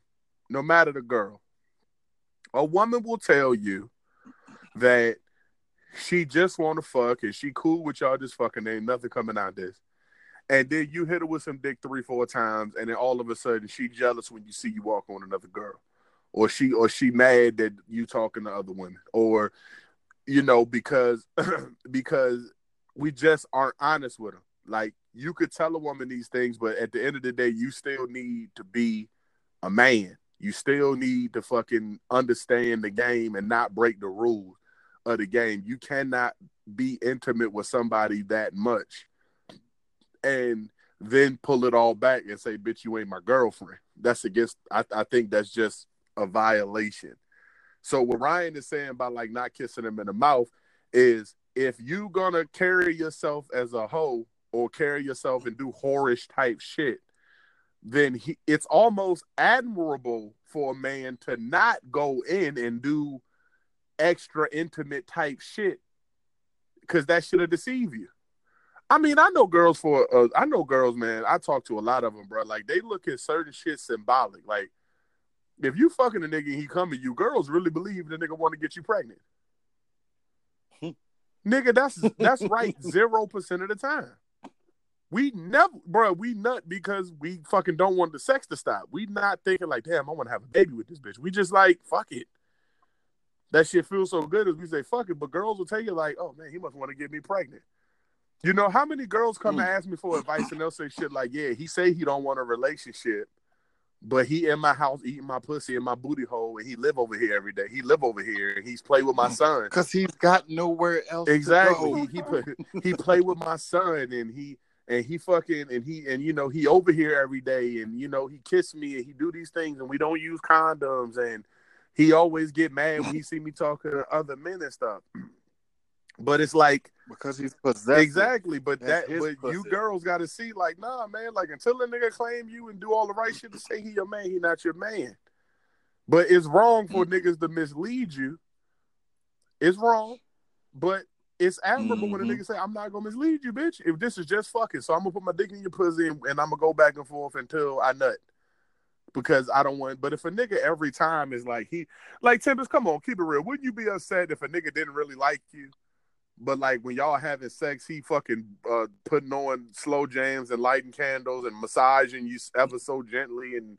no matter the girl. A woman will tell you that she just want to fuck and she cool with y'all just fucking. Ain't nothing coming out this. And then you hit her with some dick three, four times, and then all of a sudden she jealous when you see you walk on another girl, or she or she mad that you talking to other women, or you know because because we just aren't honest with them. Like you could tell a woman these things, but at the end of the day, you still need to be a man. You still need to fucking understand the game and not break the rules of the game. You cannot be intimate with somebody that much and then pull it all back and say, bitch, you ain't my girlfriend. That's against I, I think that's just a violation. So what Ryan is saying about like not kissing him in the mouth is if you gonna carry yourself as a hoe or carry yourself and do whorish type shit, then he, it's almost admirable for a man to not go in and do extra intimate type shit because that should have deceived you. I mean, I know girls for uh, I know girls, man. I talk to a lot of them, bro. Like they look at certain shit symbolic. Like if you fucking a nigga and he coming, to you, girls really believe the nigga want to get you pregnant. nigga, that's that's right zero percent of the time. We never, bro. We nut because we fucking don't want the sex to stop. We not thinking like, damn, I want to have a baby with this bitch. We just like, fuck it. That shit feels so good as we say fuck it. But girls will tell you like, oh man, he must want to get me pregnant. You know how many girls come mm. and ask me for advice and they'll say shit like, yeah, he say he don't want a relationship, but he in my house eating my pussy in my booty hole and he live over here every day. He live over here and he's play with my mm. son because he's got nowhere else. Exactly. He he, he play with my son and he and he fucking and he and you know he over here every day and you know he kiss me and he do these things and we don't use condoms and he always get mad when he see me talking to other men and stuff. But it's like because he's possessed. Exactly, but That's that but you girls got to see like nah, man. Like until a nigga claim you and do all the right shit to say he your man, he not your man. But it's wrong for mm. niggas to mislead you. It's wrong, but it's admirable mm-hmm. when a mm-hmm. nigga say, "I'm not gonna mislead you, bitch. If this is just fucking, so I'm gonna put my dick in your pussy and, and I'm gonna go back and forth until I nut." Because I don't want. But if a nigga every time is like he, like Tempest, come on, keep it real. Wouldn't you be upset if a nigga didn't really like you, but like when y'all having sex, he fucking uh, putting on slow jams and lighting candles and massaging you ever so gently and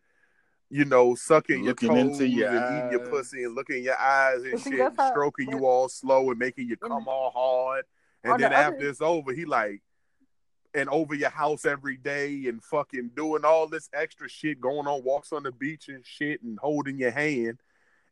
you know, sucking looking your toes into your and eyes. eating your pussy and looking in your eyes and shit, and stroking you all slow and making you mm. come all hard. And then the after other... it's over, he like and over your house every day and fucking doing all this extra shit, going on walks on the beach and shit and holding your hand.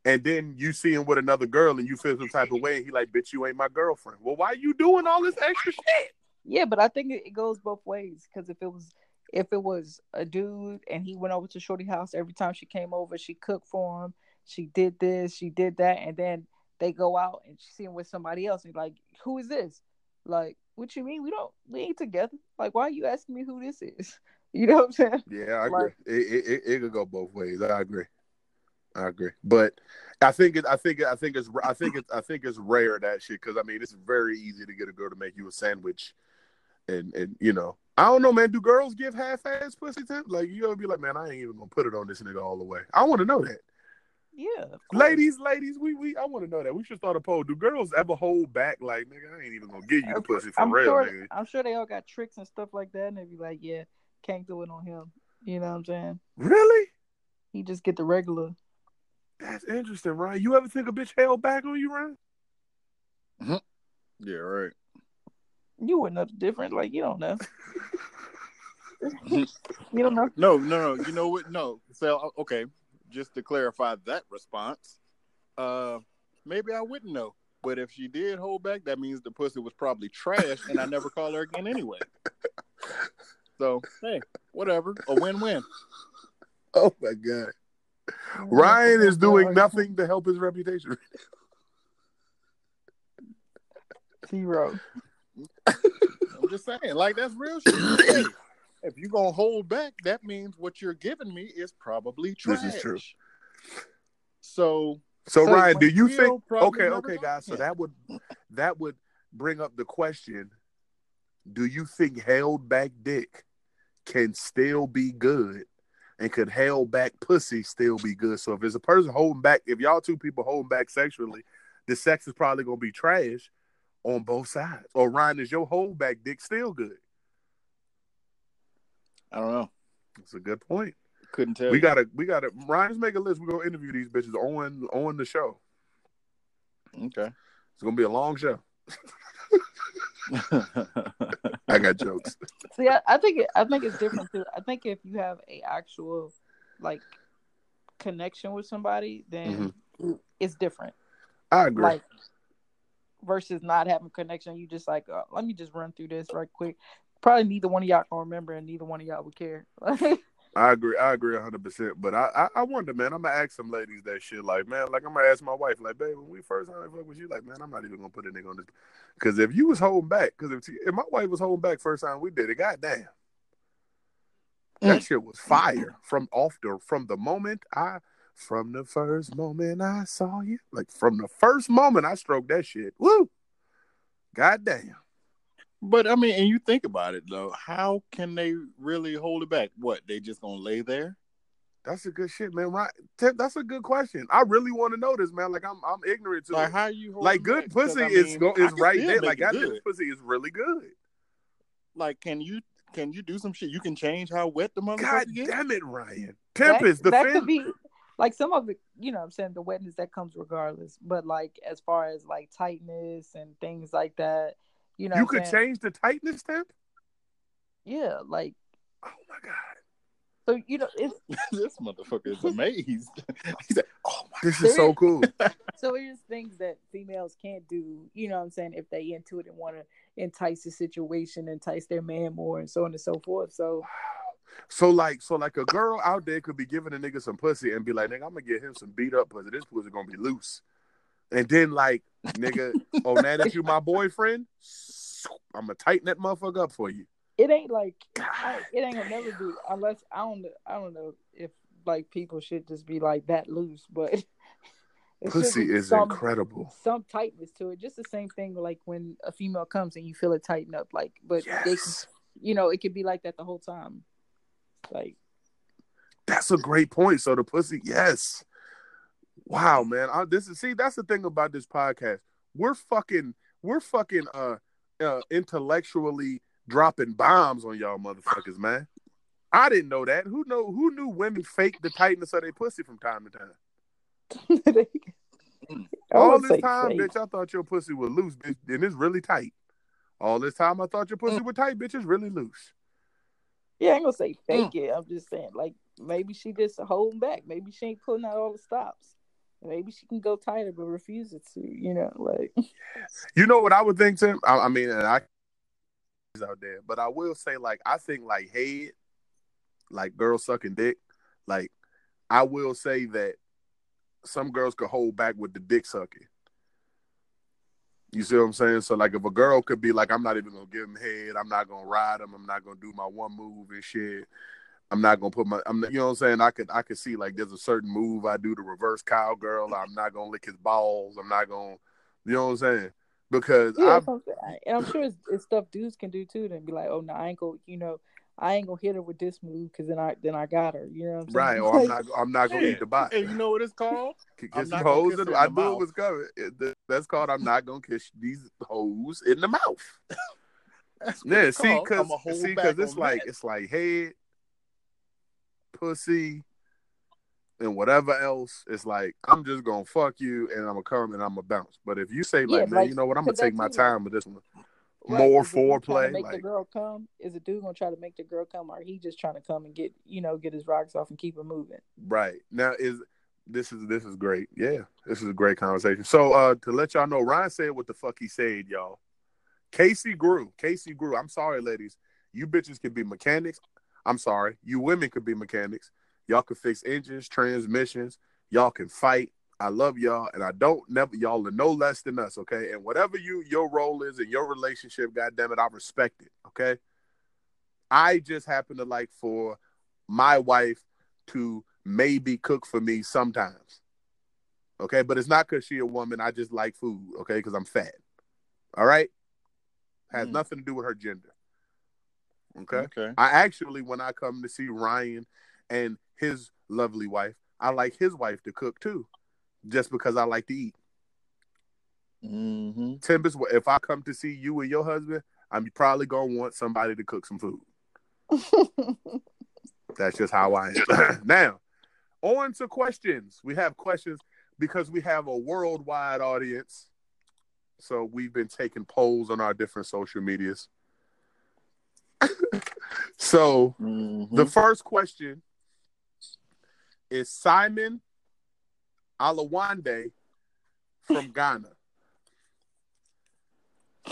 And then you see him with another girl and you feel some type of way and he like, bitch, you ain't my girlfriend. Well, why you doing all this extra shit? Yeah, but I think it, it goes both ways because if it was if it was a dude and he went over to Shorty house every time she came over, she cooked for him, she did this, she did that, and then they go out and she see him with somebody else and like, who is this? Like, what you mean? We don't we ain't together. Like, why are you asking me who this is? You know what I'm saying? Yeah, I agree. it, it, it, it could go both ways. I agree. I agree, but I think it. I think it. I think it's. I think it's. I think it's rare that shit because I mean it's very easy to get a girl to make you a sandwich, and and you know I don't know, man. Do girls give half ass pussy tip? Like you ever be like, man, I ain't even gonna put it on this nigga all the way. I want to know that. Yeah, ladies, ladies, we we I want to know that. We should start a poll. Do girls ever hold back? Like, nigga, I ain't even gonna give you the pussy for I'm real. Sure, nigga. I'm sure they all got tricks and stuff like that, and they be like, yeah, can't do it on him. You know what I'm saying? Really? He just get the regular. That's interesting, Ryan. You ever think a bitch held back on you, Ryan? Mm-hmm. Yeah, right. You wouldn't know the difference. Like you don't know. you don't know. No, no, no. You know what? No. So okay, just to clarify that response, uh, maybe I wouldn't know. But if she did hold back, that means the pussy was probably trash, and I never call her again anyway. So hey, whatever, a win-win. Oh my god, Ryan is doing nothing to help his reputation. Zero. I'm just saying, like that's real shit. Hey, if you're gonna hold back, that means what you're giving me is probably trash. This is true. So, so, Ryan, do you think? Okay, okay, guys. So that would that would bring up the question: Do you think held back dick can still be good, and could held back pussy still be good? So if there's a person holding back, if y'all two people holding back sexually, the sex is probably gonna be trash on both sides. Or Ryan, is your hold back dick still good? I don't know. That's a good point. Couldn't tell. We you. gotta, we gotta. Ryan's make a list. We're gonna interview these bitches on on the show. Okay. It's gonna be a long show. I got jokes. See, I, I think it, I think it's different too. I think if you have a actual like connection with somebody, then mm-hmm. it's different. I agree. Like versus not having connection, you just like uh, let me just run through this right quick. Probably neither one of y'all can remember, and neither one of y'all would care. I agree. I agree hundred percent. But I, I, I wonder, man. I'm gonna ask some ladies that shit. Like, man, like I'm gonna ask my wife, like, babe, when we first had fuck with you, like, man, I'm not even gonna put a nigga on this. Because if you was holding back, because if, if my wife was holding back first time we did it, goddamn, that shit was fire from off the from the moment I from the first moment I saw you, like from the first moment I stroked that shit. Woo, goddamn. but I mean, and you think about it though, how can they really hold it back? What they just gonna lay there? That's a good shit, man. Right? That's a good question. I really want to know this, man. Like I'm, I'm ignorant to Like it. how you hold like good back? 'Cause, pussy I is go, is right there. Like it that good. pussy is really good. Like, can you can you do some shit? You can change how wet the God motherfucker gets. damn it, Ryan. Tempest, that, that could be like some of it. You know, what I'm saying the wetness that comes regardless. But like as far as like tightness and things like that, you know, you could saying? change the tightness temp. Yeah, like Oh my god, so you know it's this motherfucker is amazed. He said, "Oh my." this is so cool. so it is things that females can't do. You know, what I'm saying if they into it and want to entice the situation, entice their man more, and so on and so forth. So So like, so like a girl out there could be giving a nigga some pussy and be like, nigga, I'm gonna get him some beat up pussy. This pussy gonna be loose. And then like, nigga, oh now that you my boyfriend, I'm gonna tighten that motherfucker up for you. it ain't like I, it ain't gonna never be unless I don't I don't know if like people should just be like that loose, but Pussy is some, incredible. Some tightness to it, just the same thing like when a female comes and you feel it tighten up, like but they, you know, it could be like that the whole time, like That's a great point. So the pussy, yes. Wow, man. I, this is see, that's the thing about this podcast. We're fucking, we're fucking uh, uh intellectually dropping bombs on y'all motherfuckers, man. I didn't know that. Who know who knew women fake the tightness of their pussy from time to time? All this time, fake. bitch, I thought your pussy was loose, bitch, and it's really tight. All this time I thought your pussy was tight, bitch, it's really loose. Yeah, I ain't gonna say Mm. fake it. I'm just saying, like maybe she just holding back. Maybe she ain't putting out all the stops. Maybe she can go tighter, but refuses to. You know, like You know what I would think, Tim? I, I mean, and I out there. But I will say, like, I think like head, like girls sucking dick, like I will say that some girls could hold back with the dick sucking. You see what I'm saying? So like if a girl could be like, I'm not even gonna give him head, I'm not gonna ride him, I'm not gonna do my one move and shit. I'm not gonna put my I'm you know what I'm saying? I could I could see like there's a certain move I do to reverse cowgirl. I'm not gonna lick his balls. I'm not gonna you know what I'm saying? Because Yeah, I'm, and I'm sure it's, it's stuff dudes can do too. Then be like, oh no, I ain't gonna, you know, I ain't gonna hit her with this move because then I then I got her. You know what I'm saying? right, or I'm not I'm not gonna Yeah. eat the bot. And you know what it's called? Kiss I'm not gonna hoes kiss in her the, in I the knew it was coming. It- that- that's called I'm not gonna kiss these hoes in the mouth. That's Yeah, it's see, cause see, cause it's like that. it's like head, pussy, and whatever else. It's like I'm just gonna fuck you, and I'm gonna come and I'm gonna bounce. But if you say Yeah, like, man, like, you know what, I'm gonna take my time with this one. Right, More is the dude trying to foreplay, Make the girl come. Is a dude gonna try to make the girl come, or he just trying to come and get you know get his rocks off and keep her moving? right now is this is this is great. Yeah, this is a great conversation. So uh to let y'all know, Ryan said what the fuck he said, y'all. Casey grew. Casey grew. I'm sorry, ladies. You bitches can be mechanics. I'm sorry. You women could be mechanics. Y'all can fix engines, transmissions. Y'all can fight. I love y'all, and I don't never y'all are no less than us, okay? And whatever you your role is in your relationship, goddamn it, I respect it, okay? I just happen to like for my wife to maybe cook for me sometimes, okay? But it's not because she a woman. I just like food, okay? Because I'm fat. All right, has Mm. nothing to do with her gender. Okay. Okay. I actually, when I come to see Ryan and his lovely wife, I like his wife to cook too, just because I like to eat. Mm-hmm. Timbers, if I come to see you and your husband, I'm probably gonna want somebody to cook some food. That's just how I am. now, on to questions. We have questions because we have a worldwide audience. So we've been taking polls on our different social medias. so Mm-hmm. The first question is Simon Alawande from Ghana.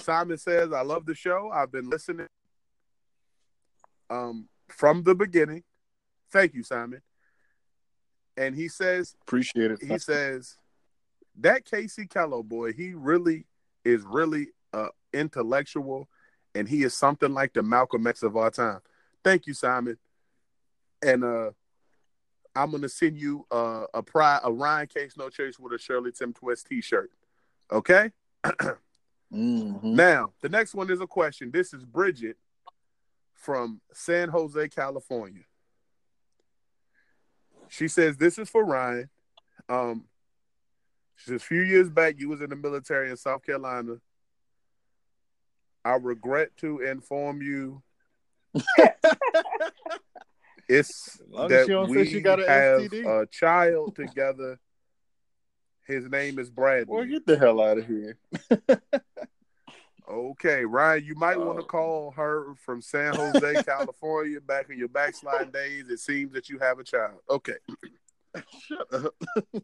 Simon says, I love the show. I've been listening um, from the beginning. Thank you, Simon. And he says, Appreciate it. he says, that Casey Kello boy, he really is really uh, intellectual and he is something like the Malcolm X of our time. Thank you, Simon. And uh I'm gonna send you a pri- a Ryan Case No Chase with a Shirley Tim Twist T-shirt. Okay. Mm-hmm. Now the next one is a question. This is Bridget from San Jose, California. She says this is for Ryan. Um, she says a few years back you was in the military in South Carolina. I regret to inform you it's As long as that she don't say we she got a have STD. a child together. His name is Bradley. Well, get the hell out of here. Okay, Ryan, you might want to Oh. call her from San Jose, California, back in your backslide days. It seems that you have a child. Okay. Shut up.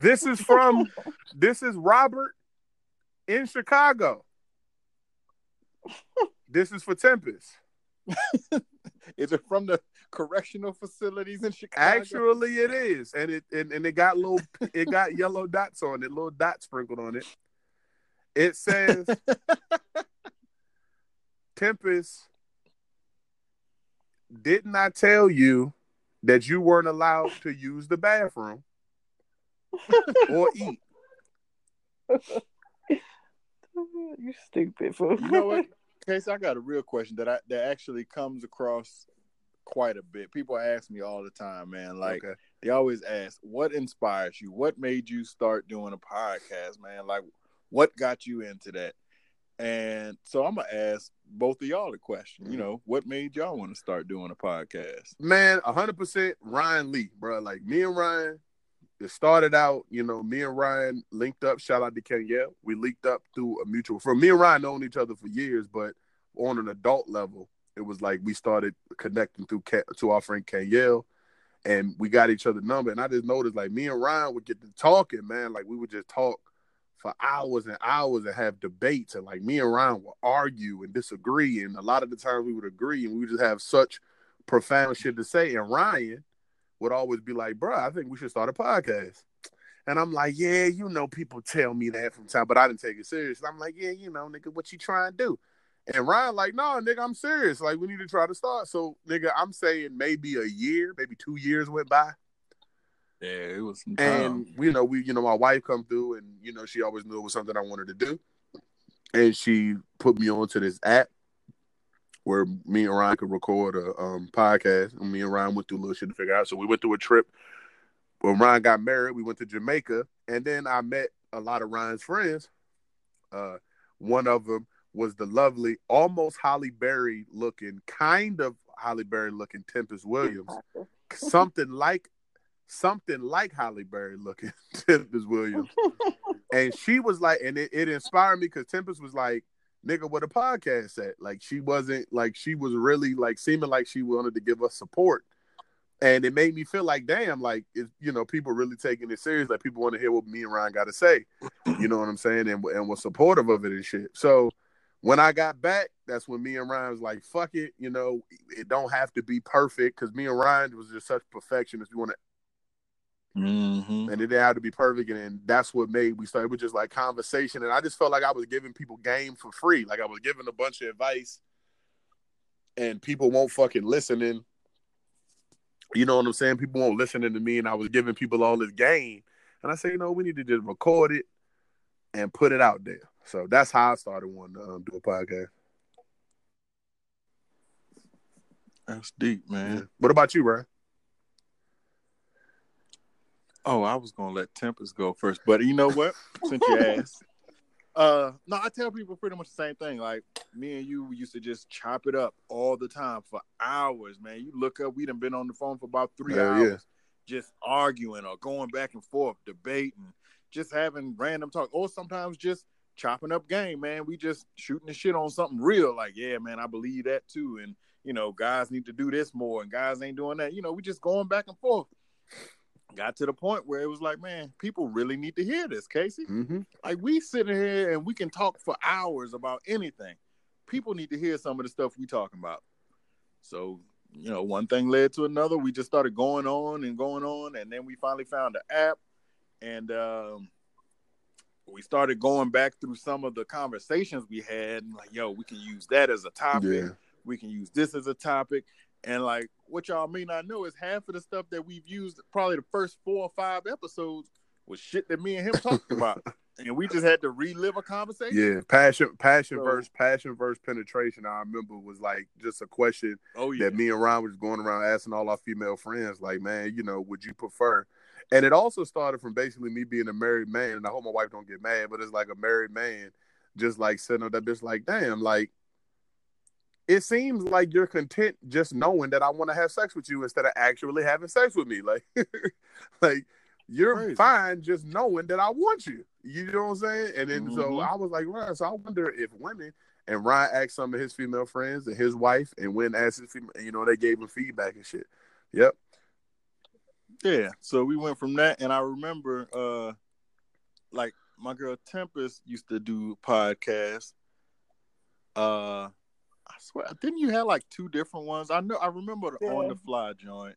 This is from this is Robert in Chicago. This is for Tempest. Is it from the correctional facilities in Chicago? Actually, it is, and it and, and it got little it got yellow dots on it, little dots sprinkled on it. It says Tempest, didn't I tell you that you weren't allowed to use the bathroom or eat? you stupid fool. you know what, Case? I got a real question that I that actually comes across quite a bit. People ask me all the time, man. Like Okay. they always ask, "What inspires you? What made you start doing a podcast, man? Like, what got you into that?" And so I'm gonna ask both of y'all a question. You mm-hmm. know, what made y'all want to start doing a podcast? Man, hundred percent Ryan Lee, bro. Like me and Ryan, it started out, you know, me and Ryan linked up. Shout out to Kenya. We linked up through a mutual. For me and Ryan known each other for years, but on an adult level, it was like we started connecting through to our friend Kenya, and we got each other number. And I just noticed, like me and Ryan would get to talking, man. Like we would just talk for hours and hours and have debates and like me and Ryan would argue and disagree and a lot of the times we would agree and we would just have such profound shit to say and Ryan would always be like, "Bro, I think we should start a podcast." And I'm like, "Yeah, you know, people tell me that from time, but I didn't take it serious." I'm like, "Yeah, you know, nigga, what you trying to do?" And Ryan like, "No, nigga, I'm serious. Like, we need to try to start." So, nigga, I'm saying maybe a year, maybe two years went by. Yeah, it was some And you know, we you know, my wife come through and you know, she always knew it was something I wanted to do. And she put me onto this app where me and Ryan could record a um, podcast. And me and Ryan went through a little shit to figure out. So we went through a trip. When Ryan got married, we went to Jamaica, and then I met a lot of Ryan's friends. Uh, one of them was the lovely, almost Halle Berry looking, kind of Halle Berry looking Tempest Williams something like something like Halle Berry looking Tempest Williams. and she was like, and it, it inspired me because Tempest was like, nigga, what a podcast at? Like she wasn't like she was really like seeming like she wanted to give us support. And it made me feel like, damn, like it, you know, people really taking it serious. Like people want to hear what me and Ryan got to say. You know what I'm saying? And and was supportive of it and shit. So when I got back, that's when me and Ryan was like, fuck it, you know, it don't have to be perfect because me and Ryan was just such perfectionists. We want to Mhm. and it didn't have to be perfect. And, then that's what made we started with just like conversation. And I just felt like I was giving people game for free. Like I was giving a bunch of advice and people won't fucking listening. You know what I'm saying? People won't listening to me, and I was giving people all this game. And I said, you know, we need to just record it and put it out there. So that's how I started wanting to um, do a podcast. That's deep, man. What about you, Ryan? Oh, I was gonna let Tempest go first, but you know what? Since you asked, uh, no, I tell people pretty much the same thing. Like me and you, used to just chop it up all the time for hours, man. You look up, we done been on the phone for about three Hell hours, yeah. just arguing or going back and forth, debating, just having random talk, or sometimes just chopping up game, man. We just shooting the shit on something real, like, yeah, man, I believe that too, and you know, guys need to do this more, and guys ain't doing that. You know, we just going back and forth got to the point where it was like, man, people really need to hear this, Casey. Mm-hmm. Like we sitting here and we can talk for hours about anything. People need to hear some of the stuff we talking about. So, you know, one thing led to another. We just started going on and going on, and then we finally found the app, and um, we started going back through some of the conversations we had, and like, yo, we can use that as a topic. Yeah. We can use this as a topic. And like what y'all may not know is half of the stuff that we've used probably the first four or five episodes was shit that me and him talked about. And we just had to relive a conversation. Yeah, passion, passion So- versus passion versus penetration. I remember was like just a question Oh yeah. that me and Ron was going around asking all our female friends, like, man, you know, would you prefer? And it also started from basically me being a married man, and I hope my wife don't get mad, but it's like a married man, just like sitting on that bitch, like, damn, like, it seems like you're content just knowing that I want to have sex with you instead of actually having sex with me, like, like you're Crazy. fine just knowing that I want you. You know what I'm saying? And then so Mhm. I was like, Ryan, so I wonder if women and Ryan asked some of his female friends and his wife, and when asked his female, you know, they gave him feedback and shit. Yep. Yeah. So we went from that, and I remember, uh, like my girl Tempest used to do podcasts. Uh, I swear, didn't you have like two different ones? I know, I remember the on the fly joint.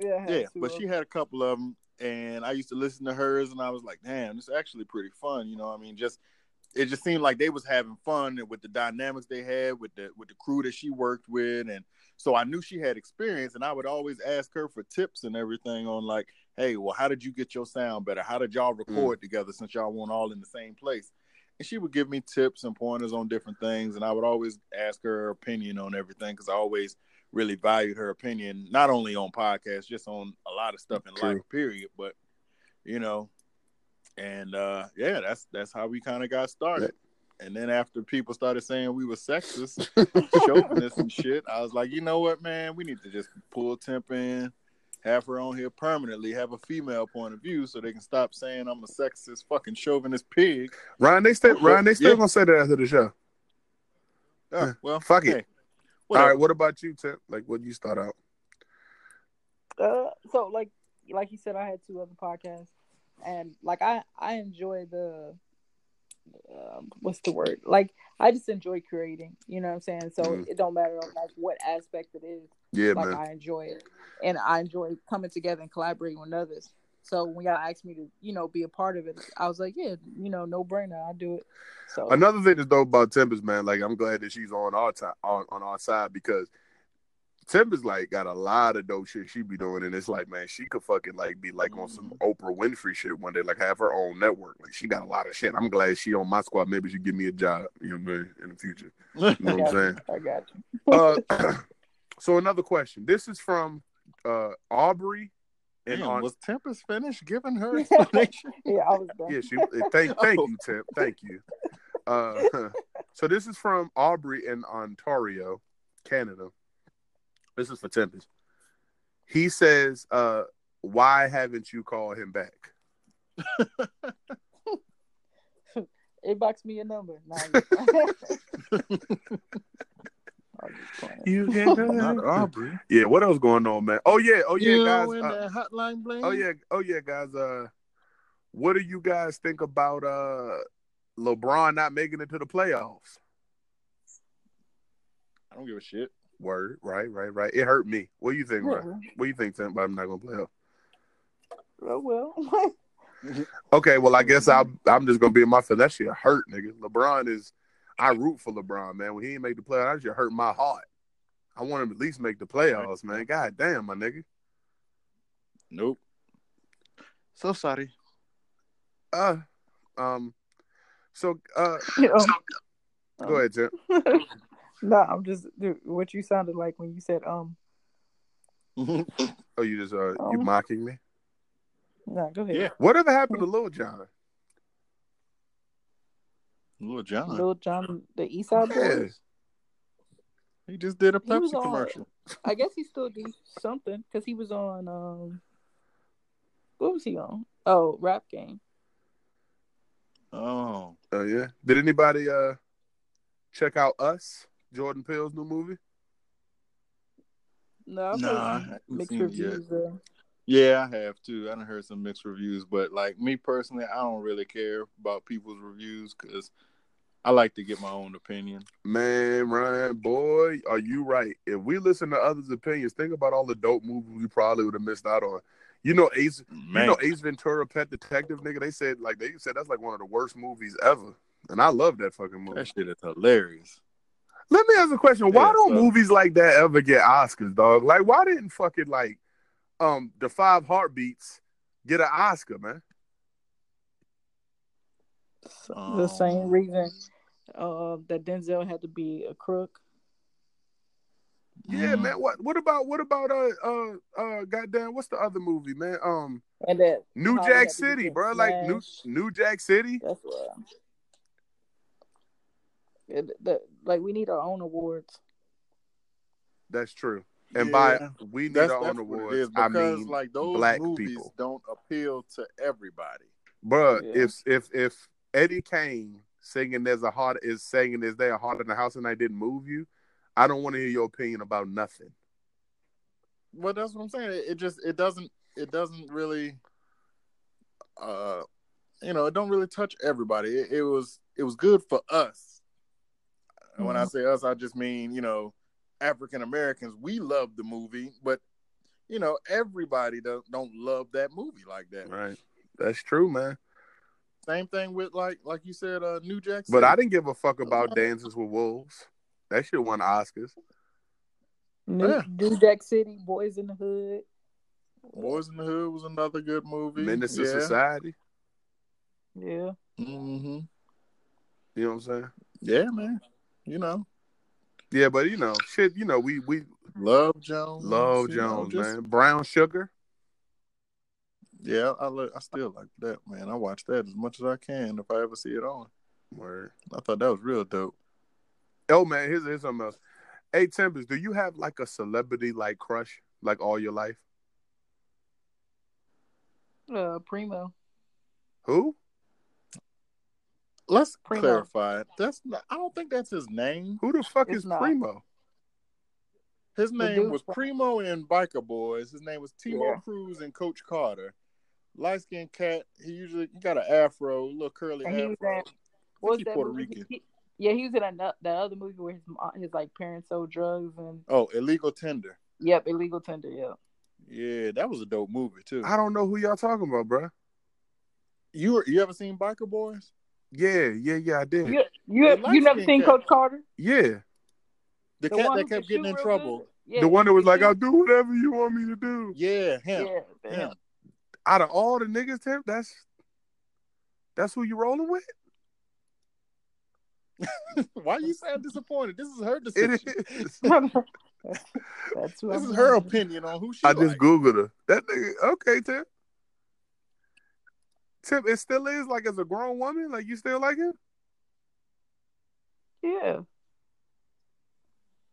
Yeah, Yeah, but she had a couple of them, and I used to listen to hers, and I was like, damn, this is actually pretty fun. You know, what I mean, just it just seemed like they was having fun with the dynamics they had with the with the crew that she worked with, and so I knew she had experience, and I would always ask her for tips and everything on like, hey, well, how did you get your sound better? How did y'all mm. record together since y'all weren't all in the same place? And she would give me tips and pointers on different things, and I would always ask her her opinion on everything because I always really valued her opinion, not only on podcasts, just on a lot of stuff in True. life, period. But you know, and uh yeah, that's that's how we kind of got started. And then after people started saying we were sexist, chauvinist and shit, I was like, you know what, man, we need to just pull Temp in, have her on here permanently, have a female point of view, so they can stop saying I'm a sexist, fucking chauvinist pig. Ryan, they still Ryan, they still Yeah. gonna say that after the show. Oh, well, Fuck it. hey, All whatever. right, what about you, Tim? Like, what you start out? Uh, so like like you said, I had two other podcasts, and like I I enjoy the um, what's the word? Like I just enjoy creating. You know what I'm saying? So Mhm. it don't matter like what aspect it is. Yeah, like man. I enjoy it, and I enjoy coming together and collaborating with others. So when y'all asked me to, you know, be a part of it, I was like, yeah, you know, no brainer, I'll do it. So Another thing that's dope about Tempest, man, like I'm glad that she's on our time on, on our side because Tempest like got a lot of dope shit she be doing, and it's like, man, she could fucking like be like on some Oprah Winfrey shit one day, like have her own network. Like she got a lot of shit. I'm glad she on my squad. Maybe she give me a job, you know, what I mean, in the future. You know I what I'm saying? you. I got you. Uh, so another question. This is from uh Aubrey, and Damn, on was Tempest finished giving her explanation? Yeah, I was done. Yeah, she. Thank, thank Oh. you, Tim. Thank you. Uh, so this is from Aubrey in Ontario, Canada. This is for Tempest. He says, uh, "Why haven't you called him back?" Inbox me a number. Nah, I'm just playing. Not Aubrey. Yeah. What else going on, man? Oh yeah. Oh yeah, you guys. in uh, that hotline bling. oh yeah. Oh yeah, guys. Uh, what do you guys think about uh LeBron not making it to the playoffs? I don't give a shit. Word. Right. Right. Right. It hurt me. What do you think, bro? Yeah, What do you think, Tim? But I'm not gonna play up. oh, well, Okay, well, I guess I'm I'm just gonna be in my feelings. That shit hurt, nigga. LeBron is I root for LeBron, man. When he didn't make the playoffs, that shit hurt my heart. I want him to at least make the playoffs, man. God damn, my nigga. Nope. So sorry. Uh um so uh you know. go ahead, Tim. no, I'm just dude, what you sounded like when you said um. Oh, you just uh you Um, mocking me? No, go ahead. Yeah. Whatever happened to Lil Jon? Little John. Lil Jon, the East Side Yeah. Boys. He just did a Pepsi on- commercial. I guess he still do something because he was on um. What was he on? Oh, Rap Game. Oh. Oh yeah. Did anybody uh check out us? Jordan Peele's new movie? No, I've Nah, heard I some haven't mixed seen it yet. reviews. Uh, Yeah, I have too. I done heard some mixed reviews, but like me personally, I don't really care about people's reviews because I like to get my own opinion. Man, Ryan, boy, are you right? If we listen to others' opinions, think about all the dope movies we probably would have missed out on. You know, Ace, Man, you know Ace Ventura, Pet Detective, nigga. They said like they said that's like one of the worst movies ever, and I love that fucking movie. that shit is hilarious. Let me ask a question: Why Yeah, don't so- movies like that ever get Oscars, dog? Like, why didn't fucking like um the Five Heartbeats get an Oscar, man? the Um, same reason uh, that Denzel had to be a crook. Yeah, Mhm. man. What what about what about uh uh uh goddamn what's the other movie, man? Um, And that New Jack had to be City, getting bro. Like New. New Jack City. That's what. It, that, like we need our own awards. That's true. And by we need That's, our that's own what awards, it is I mean like those black movies people. don't appeal to everybody. Bruh, Yeah. if if if Eddie Kane singing "There's a heart" is saying "Is there a heart in the house?" and I didn't move you, I don't want to hear your opinion about nothing. Well, that's what I'm saying. It, it just it doesn't it doesn't really uh you know, it don't really touch everybody. It, it was it was good for us. And When I say us, I just mean, you know, African Americans. We love the movie, but you know, everybody don't don't love that movie like that. Right. That's true, man. Same thing with like like you said, uh New Jack City. But I didn't give a fuck about Dances with Wolves. That shit won Oscars. New, Yeah. New Jack City, Boyz n the Hood. Boyz n the Hood was another good movie. Menace to. Society. Yeah. Mm-hmm. You know what I'm saying? Yeah, man. You know, Yeah, but you know, shit. You know, we we Love Jones. love you know, Jones, just- man. Brown Sugar. Yeah, I look, I still like that, man. I watch that as much as I can if I ever see it on. Word. I thought that was real dope. Oh man, here's here's something else. Hey Tempest, do you have like a celebrity like crush like all your life? Uh, Primo. Who? Let's Primo. clarify. That's not, I don't think that's his name. Who the fuck It's is not. Primo? His name was Primo in Biker Boyz. His name was Timo Yeah. Cruz and Coach Carter. Light skinned cat. He usually he got an afro, little curly And he was afro. in What was he's that Puerto movie? Rican. He- yeah, he was in that that other movie where his his like parents sold drugs and Oh, illegal tender. yep, illegal tender. Yep. Yeah, that was a dope movie too. I don't know who y'all talking about, bro. You you ever seen Biker Boyz? Yeah, yeah, yeah, I did. You you, The you never seen cat. Coach Carter? Yeah, The, The cat one that kept getting in trouble. Yeah, the one that was like, "I'll do whatever you want me to do." Yeah, him. Yeah, him. Out of all the niggas, Tim, that's that's who you rolling with. Why are you sound disappointed? This is her decision. is. That's who This I'm is her opinion on who she I just like. googled her. That nigga, okay, Tim. Tim, it still is like as a grown woman, like you still like him. Yeah.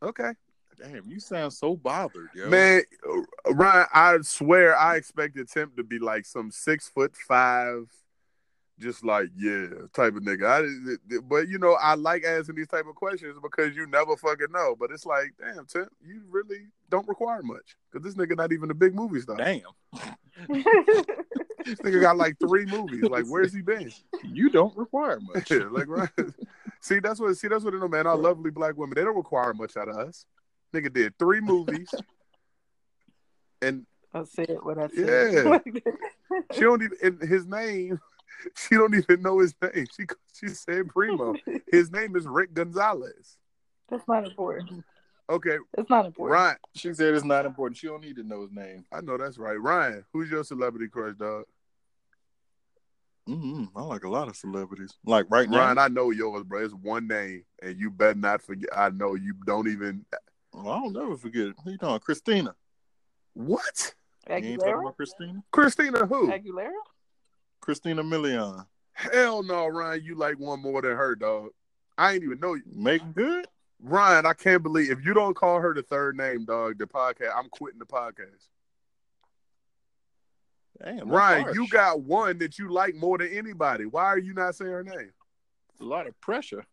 Okay, Damn, you sound so bothered, yo. man, uh, Ryan. I swear, I expected Tim to be like some six foot five, just like yeah type of nigga. I, but you know, I like asking these type of questions because you never fucking know. But it's like, damn, Tim, you really don't require much because this nigga not even a big movie star. Damn, This nigga got like three movies. Like, where's he been? you don't require much. like, right? See, that's what. See, that's what it know, man. Our lovely black women, they don't require much out of us. Nigga did three movies, and I said what I said. Yeah. she don't even. And his name, she don't even know his name. She she said Primo. His name is Rick Gonzalez. That's not important. Okay, It's not important. Ryan. She said it's not important. She don't need to know his name. I know that's right. Ryan, who's your celebrity crush, dog? Mm-hmm. I like a lot of celebrities. Like right now, Ryan, I know yours, bro. It's one name, and you better not forget. I know you don't even. well, I don't never forget it. Who you talking? Christina. What? You ain't talking Aguilera? about Christina? Christina who? Aguilera? Christina Milian. Hell no, Ryan. You like one more than her, dog. I ain't even know you. Make good? Ryan, I can't believe if you don't call her the third name, dog, the podcast, I'm quitting the podcast. Damn, that's Ryan, harsh. you got one that you like more than anybody. Why are you not saying her name? It's a lot of pressure.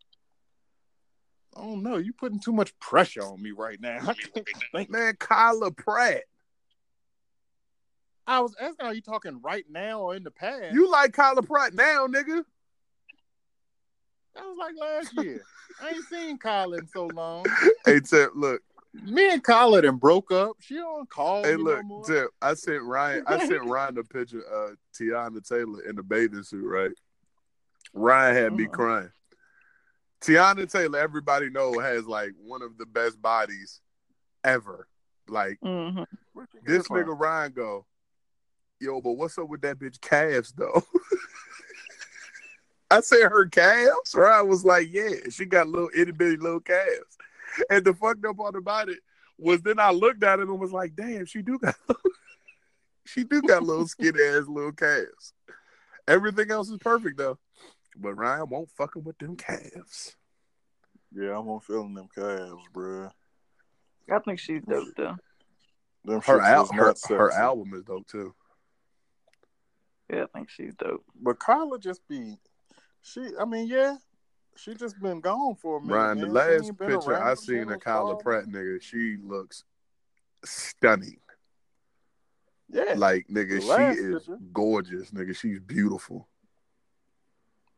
I don't know. You putting too much pressure on me right now. I think. Man, Kyla Pratt. I was asking, are you talking right now or in the past? You like Kyla Pratt now, nigga. That was like last year. I ain't seen Kyla in so long. hey, Tip, look. Me and Kyla then broke up. She don't call Hey, me look, no more. Tip. I sent Ryan. I sent Ryan a picture of Teyana Taylor in the bathing suit. Right. Ryan had me Uh-uh. crying. Teyana Taylor, everybody know, has like one of the best bodies ever. Like Mm-hmm. Where'd you get this it from? nigga Ryan go, yo, but what's up with that bitch calves though? I said her calves. Ryan was like, yeah, she got little itty bitty little calves. And the fucked up part about it was then I looked at it and was like, damn, she do got she do got little skinny ass little calves. Everything else is perfect though. But Ryan won't fucking with them calves. Yeah, I'm on feeling them calves, bruh. I think she's dope though. Them Her, shits al- her, her album is dope too. Yeah, I think she's dope. But Kyla just be, she. I mean, yeah, she just been gone for a minute. Ryan, the last picture. I seen of Kyla Pratt, nigga, she looks stunning. Yeah, Like, nigga, she is picture. gorgeous, nigga. She's beautiful.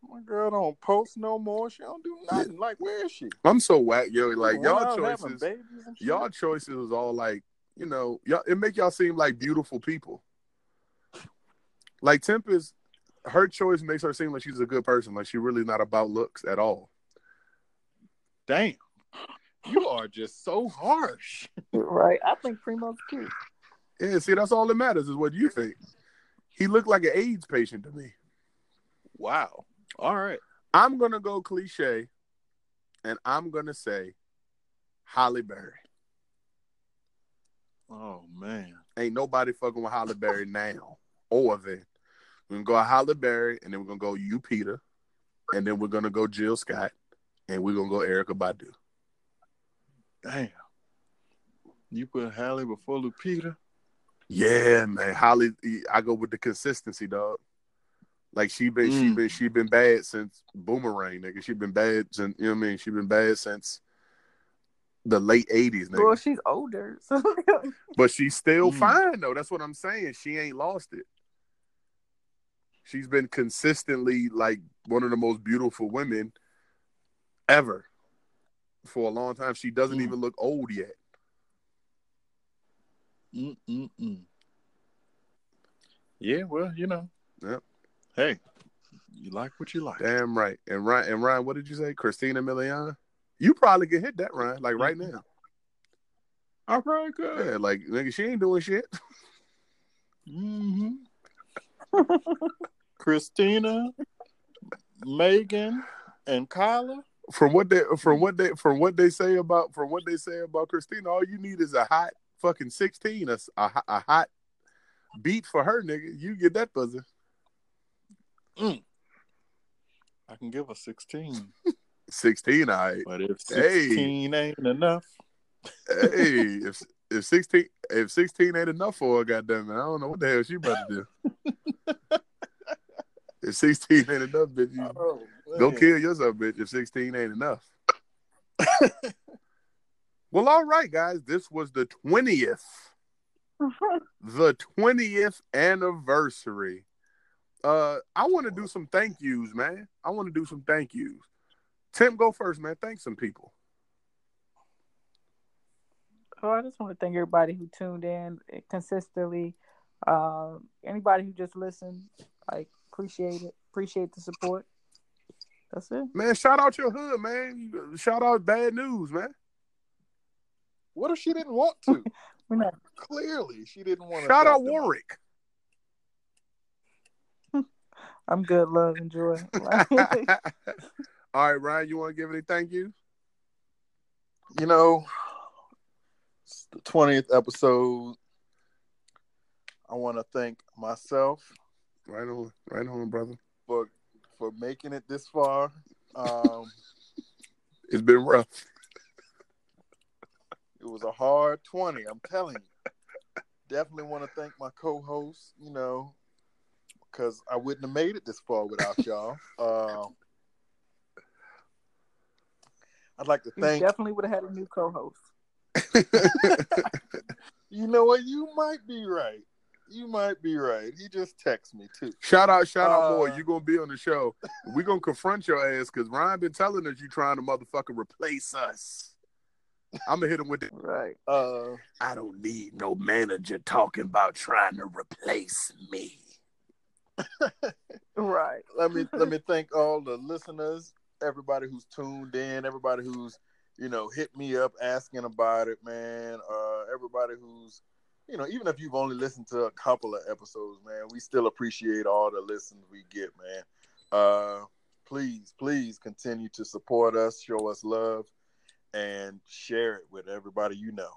my girl don't post no more. She don't do nothing. Like, where is she? I'm so whack, yo. Like y'all choices, babies and shit. y'all choices was all like, you know, y'all it make y'all seem like beautiful people. Like Tempest, her choice makes her seem like she's a good person. Like she really not about looks at all. Damn, you are just so harsh. Right. I think Primo's cute. Yeah, see, that's all that matters is what you think. He looked like an AIDS patient to me. Wow. All right. I'm gonna go cliche, and I'm gonna say Halle Berry. Oh man. Ain't nobody fucking with Halle Berry now or then. We're gonna go Halle Berry, and then we're gonna go Lupita, and then we're gonna go Jill Scott, and we're gonna go Erykah Badu. Damn. You put Halle before Lupita. Yeah, man. Holly, I go with the consistency, dog. Like she been, she Mm. been, she been bad since Boomerang, nigga. She been bad since you know what I mean. She been bad since the late '80s, nigga. Well, she's older. So But she's still Mm. fine though. That's what I'm saying. She ain't lost it. She's been consistently like one of the most beautiful women ever for a long time. She doesn't Mm. even look old yet. Mm-mm-mm. Yeah, well, you know. Yep. Hey, you like what you like. Damn right. And Ryan, and Ryan, what did you say? Christina Milian? You probably could hit that, Ryan, like right now. All right, good. Yeah, like nigga, she ain't doing shit. Mm-hmm. Christina, Megan, and Kyla. From what they from what they from what they say about from what they say about Christina, all you need is a hot fucking sixteen, a, a, a hot beat for her, nigga. You get that buzzer. Mm. I can give a 16. Sixteen, all right. But if Hey. 16 ain't enough, hey, if if sixteen if sixteen ain't enough for her, goddamn it, I don't know what the hell she about to do. if sixteen ain't enough, bitch, you oh, go kill yourself, bitch. If sixteen ain't enough. well, all right, guys. This was the twentieth, the twentieth anniversary. Uh, I want to do some thank yous, man. I want to do some thank yous. Tim, go first, man. Thank some people. Oh, I just want to thank everybody who tuned in consistently. Um, anybody who just listened, like appreciate it. Appreciate the support. That's it. Man, shout out your hood, man. Shout out bad news, man. What if she didn't want to? We're not. Clearly, she didn't want to. Shout out. Warwick. I'm good. Love, enjoy. All right, Ryan, you want to give any thank you? You know, it's the 20th episode. I want to thank myself Right on, right on, brother. for for making it this far. Um, It's been rough. it was a hard 20, I'm telling you. Definitely want to thank my co-host, you know, because I wouldn't have made it this far without y'all. Um, I'd like to You thank definitely would have had a new co-host. You know what? You might be right. You might be right. He just texted me too. shout out, shout out, Uh, boy. You gonna be on the show. We gonna confront your ass because Ryan been telling us you trying to motherfucking replace us. I'm gonna hit him with it. Right. Uh, I don't need no manager talking about trying to replace me. Right. let me let me thank all the listeners, everybody who's tuned in, everybody who's you know hit me up asking about it, man. Uh, everybody who's you know even if you've only listened to a couple of episodes, man, we still appreciate all the listens we get, man. Uh, please, please continue to support us, show us love, and share it with everybody you know.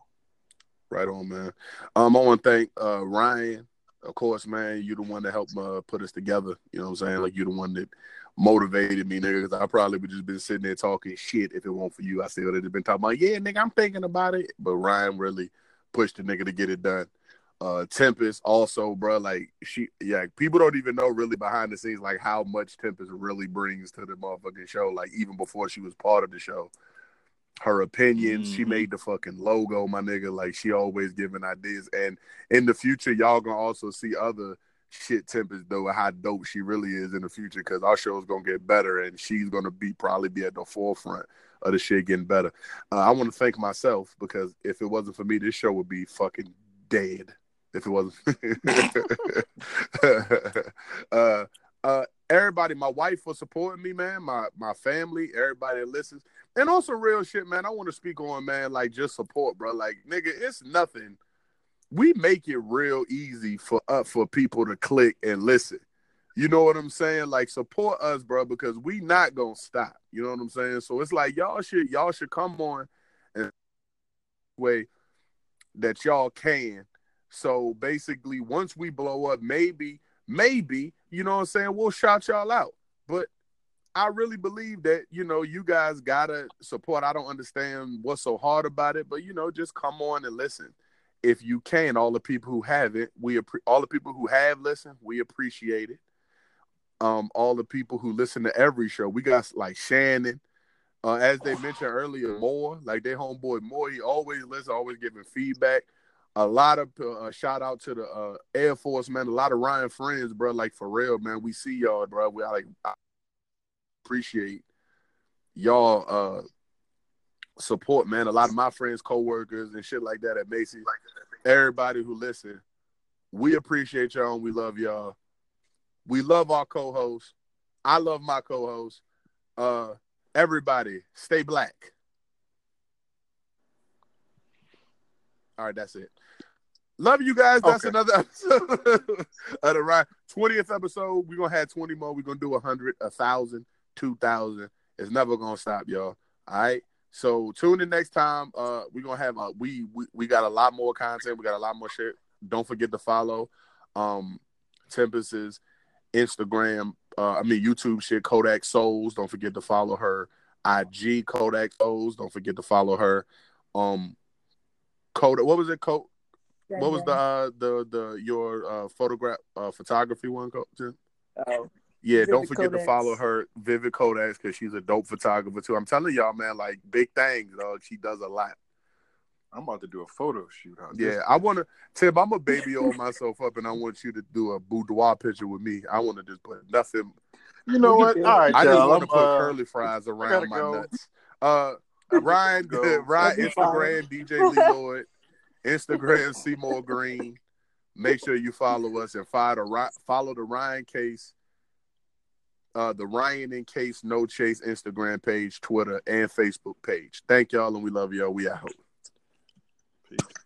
Right on, man. Um, I want to thank uh Ryan. Of course, man, you the one that helped uh, put us together. You know what I'm saying? Like you're the one that motivated me, nigga. Because I probably would just been sitting there talking shit if it weren't for you. I still would have been talking about, yeah, nigga, I'm thinking about it. But Ryan really pushed the nigga to get it done. Uh, Tempest also, bro. Like she, yeah, people don't even know really behind the scenes like how much Tempest really brings to the motherfucking show. Like even before she was part of the show, her opinions. She Mhm. made the fucking logo, my nigga. Like she always giving ideas. And in the future, y'all gonna also see other shit Tempest though how dope she really is in the future because our show's gonna get better and she's gonna be probably be at the forefront of the shit getting better. Uh, I want to thank myself because if it wasn't for me, this show would be fucking dead. If it wasn't, uh, uh, everybody, my wife for supporting me, man. My my family, everybody that listens, and also real shit, man. I want to speak on, man. Like just support, bro. Like nigga, it's nothing. We make it real easy for uh, for people to click and listen. You know what I'm saying? Like support us, bro, because we not gonna stop. You know what I'm saying? So it's like y'all should y'all should come on and way that y'all can. So basically, once we blow up, maybe, maybe, you know what I'm saying, we'll shout y'all out. But I really believe that, you know, you guys gotta support. I don't understand what's so hard about it, but you know, just come on and listen. If you can, all the people who have it, we all the people who have listened, we appreciate it. Um, all the people who listen to every show, we got like Shannon, uh, as they mentioned earlier, more like their homeboy more. He always listen, always giving feedback. a lot of uh, shout out to the uh, Air Force man, a lot of Ryan friends, bro. Like for real, man. We see y'all, bro. We like I appreciate y'all uh support, man. A lot of my friends, co-workers, and shit like that at Macy's. Everybody who listen, we appreciate y'all and we love y'all. We love our co-hosts. I love my co-hosts. Uh everybody, stay black. All right, that's it. Love you guys. That's Okay. another episode of the right 20th episode. We're gonna have 20 more. We're gonna do a hundred, a thousand, two thousand. It's never gonna stop, y'all. All right. So tune in next time. Uh we're gonna have a we, we we got a lot more content, we got a lot more shit. Don't forget to follow um Tempest's Instagram, uh I mean YouTube shit, Kodak Souls. Don't forget to follow her. IG Kodak Souls. Don't forget to follow her. Um Kodak what was it? Kodak what was the uh the the your uh photograph uh photography one Jen? Oh, yeah don't Vivid forget to follow her vivid kodaks because she's a dope photographer too i'm telling y'all man like big things dog she does a lot I'm about to do a photo shoot. Out yeah i want to tim i'm a baby all myself up and i want you to do a boudoir picture with me i want to just put nothing You know what? can All do right, i just want to put uh, curly fries around my go. nuts uh ryan Go. ryan That'd fine. instagram dj lee lloyd instagram seymour green make sure you follow us and follow the, follow the ryan case uh, the Ryan in Case No Chase Instagram page, Twitter, and Facebook page. Thank y'all, and we love y'all. We out. Peace.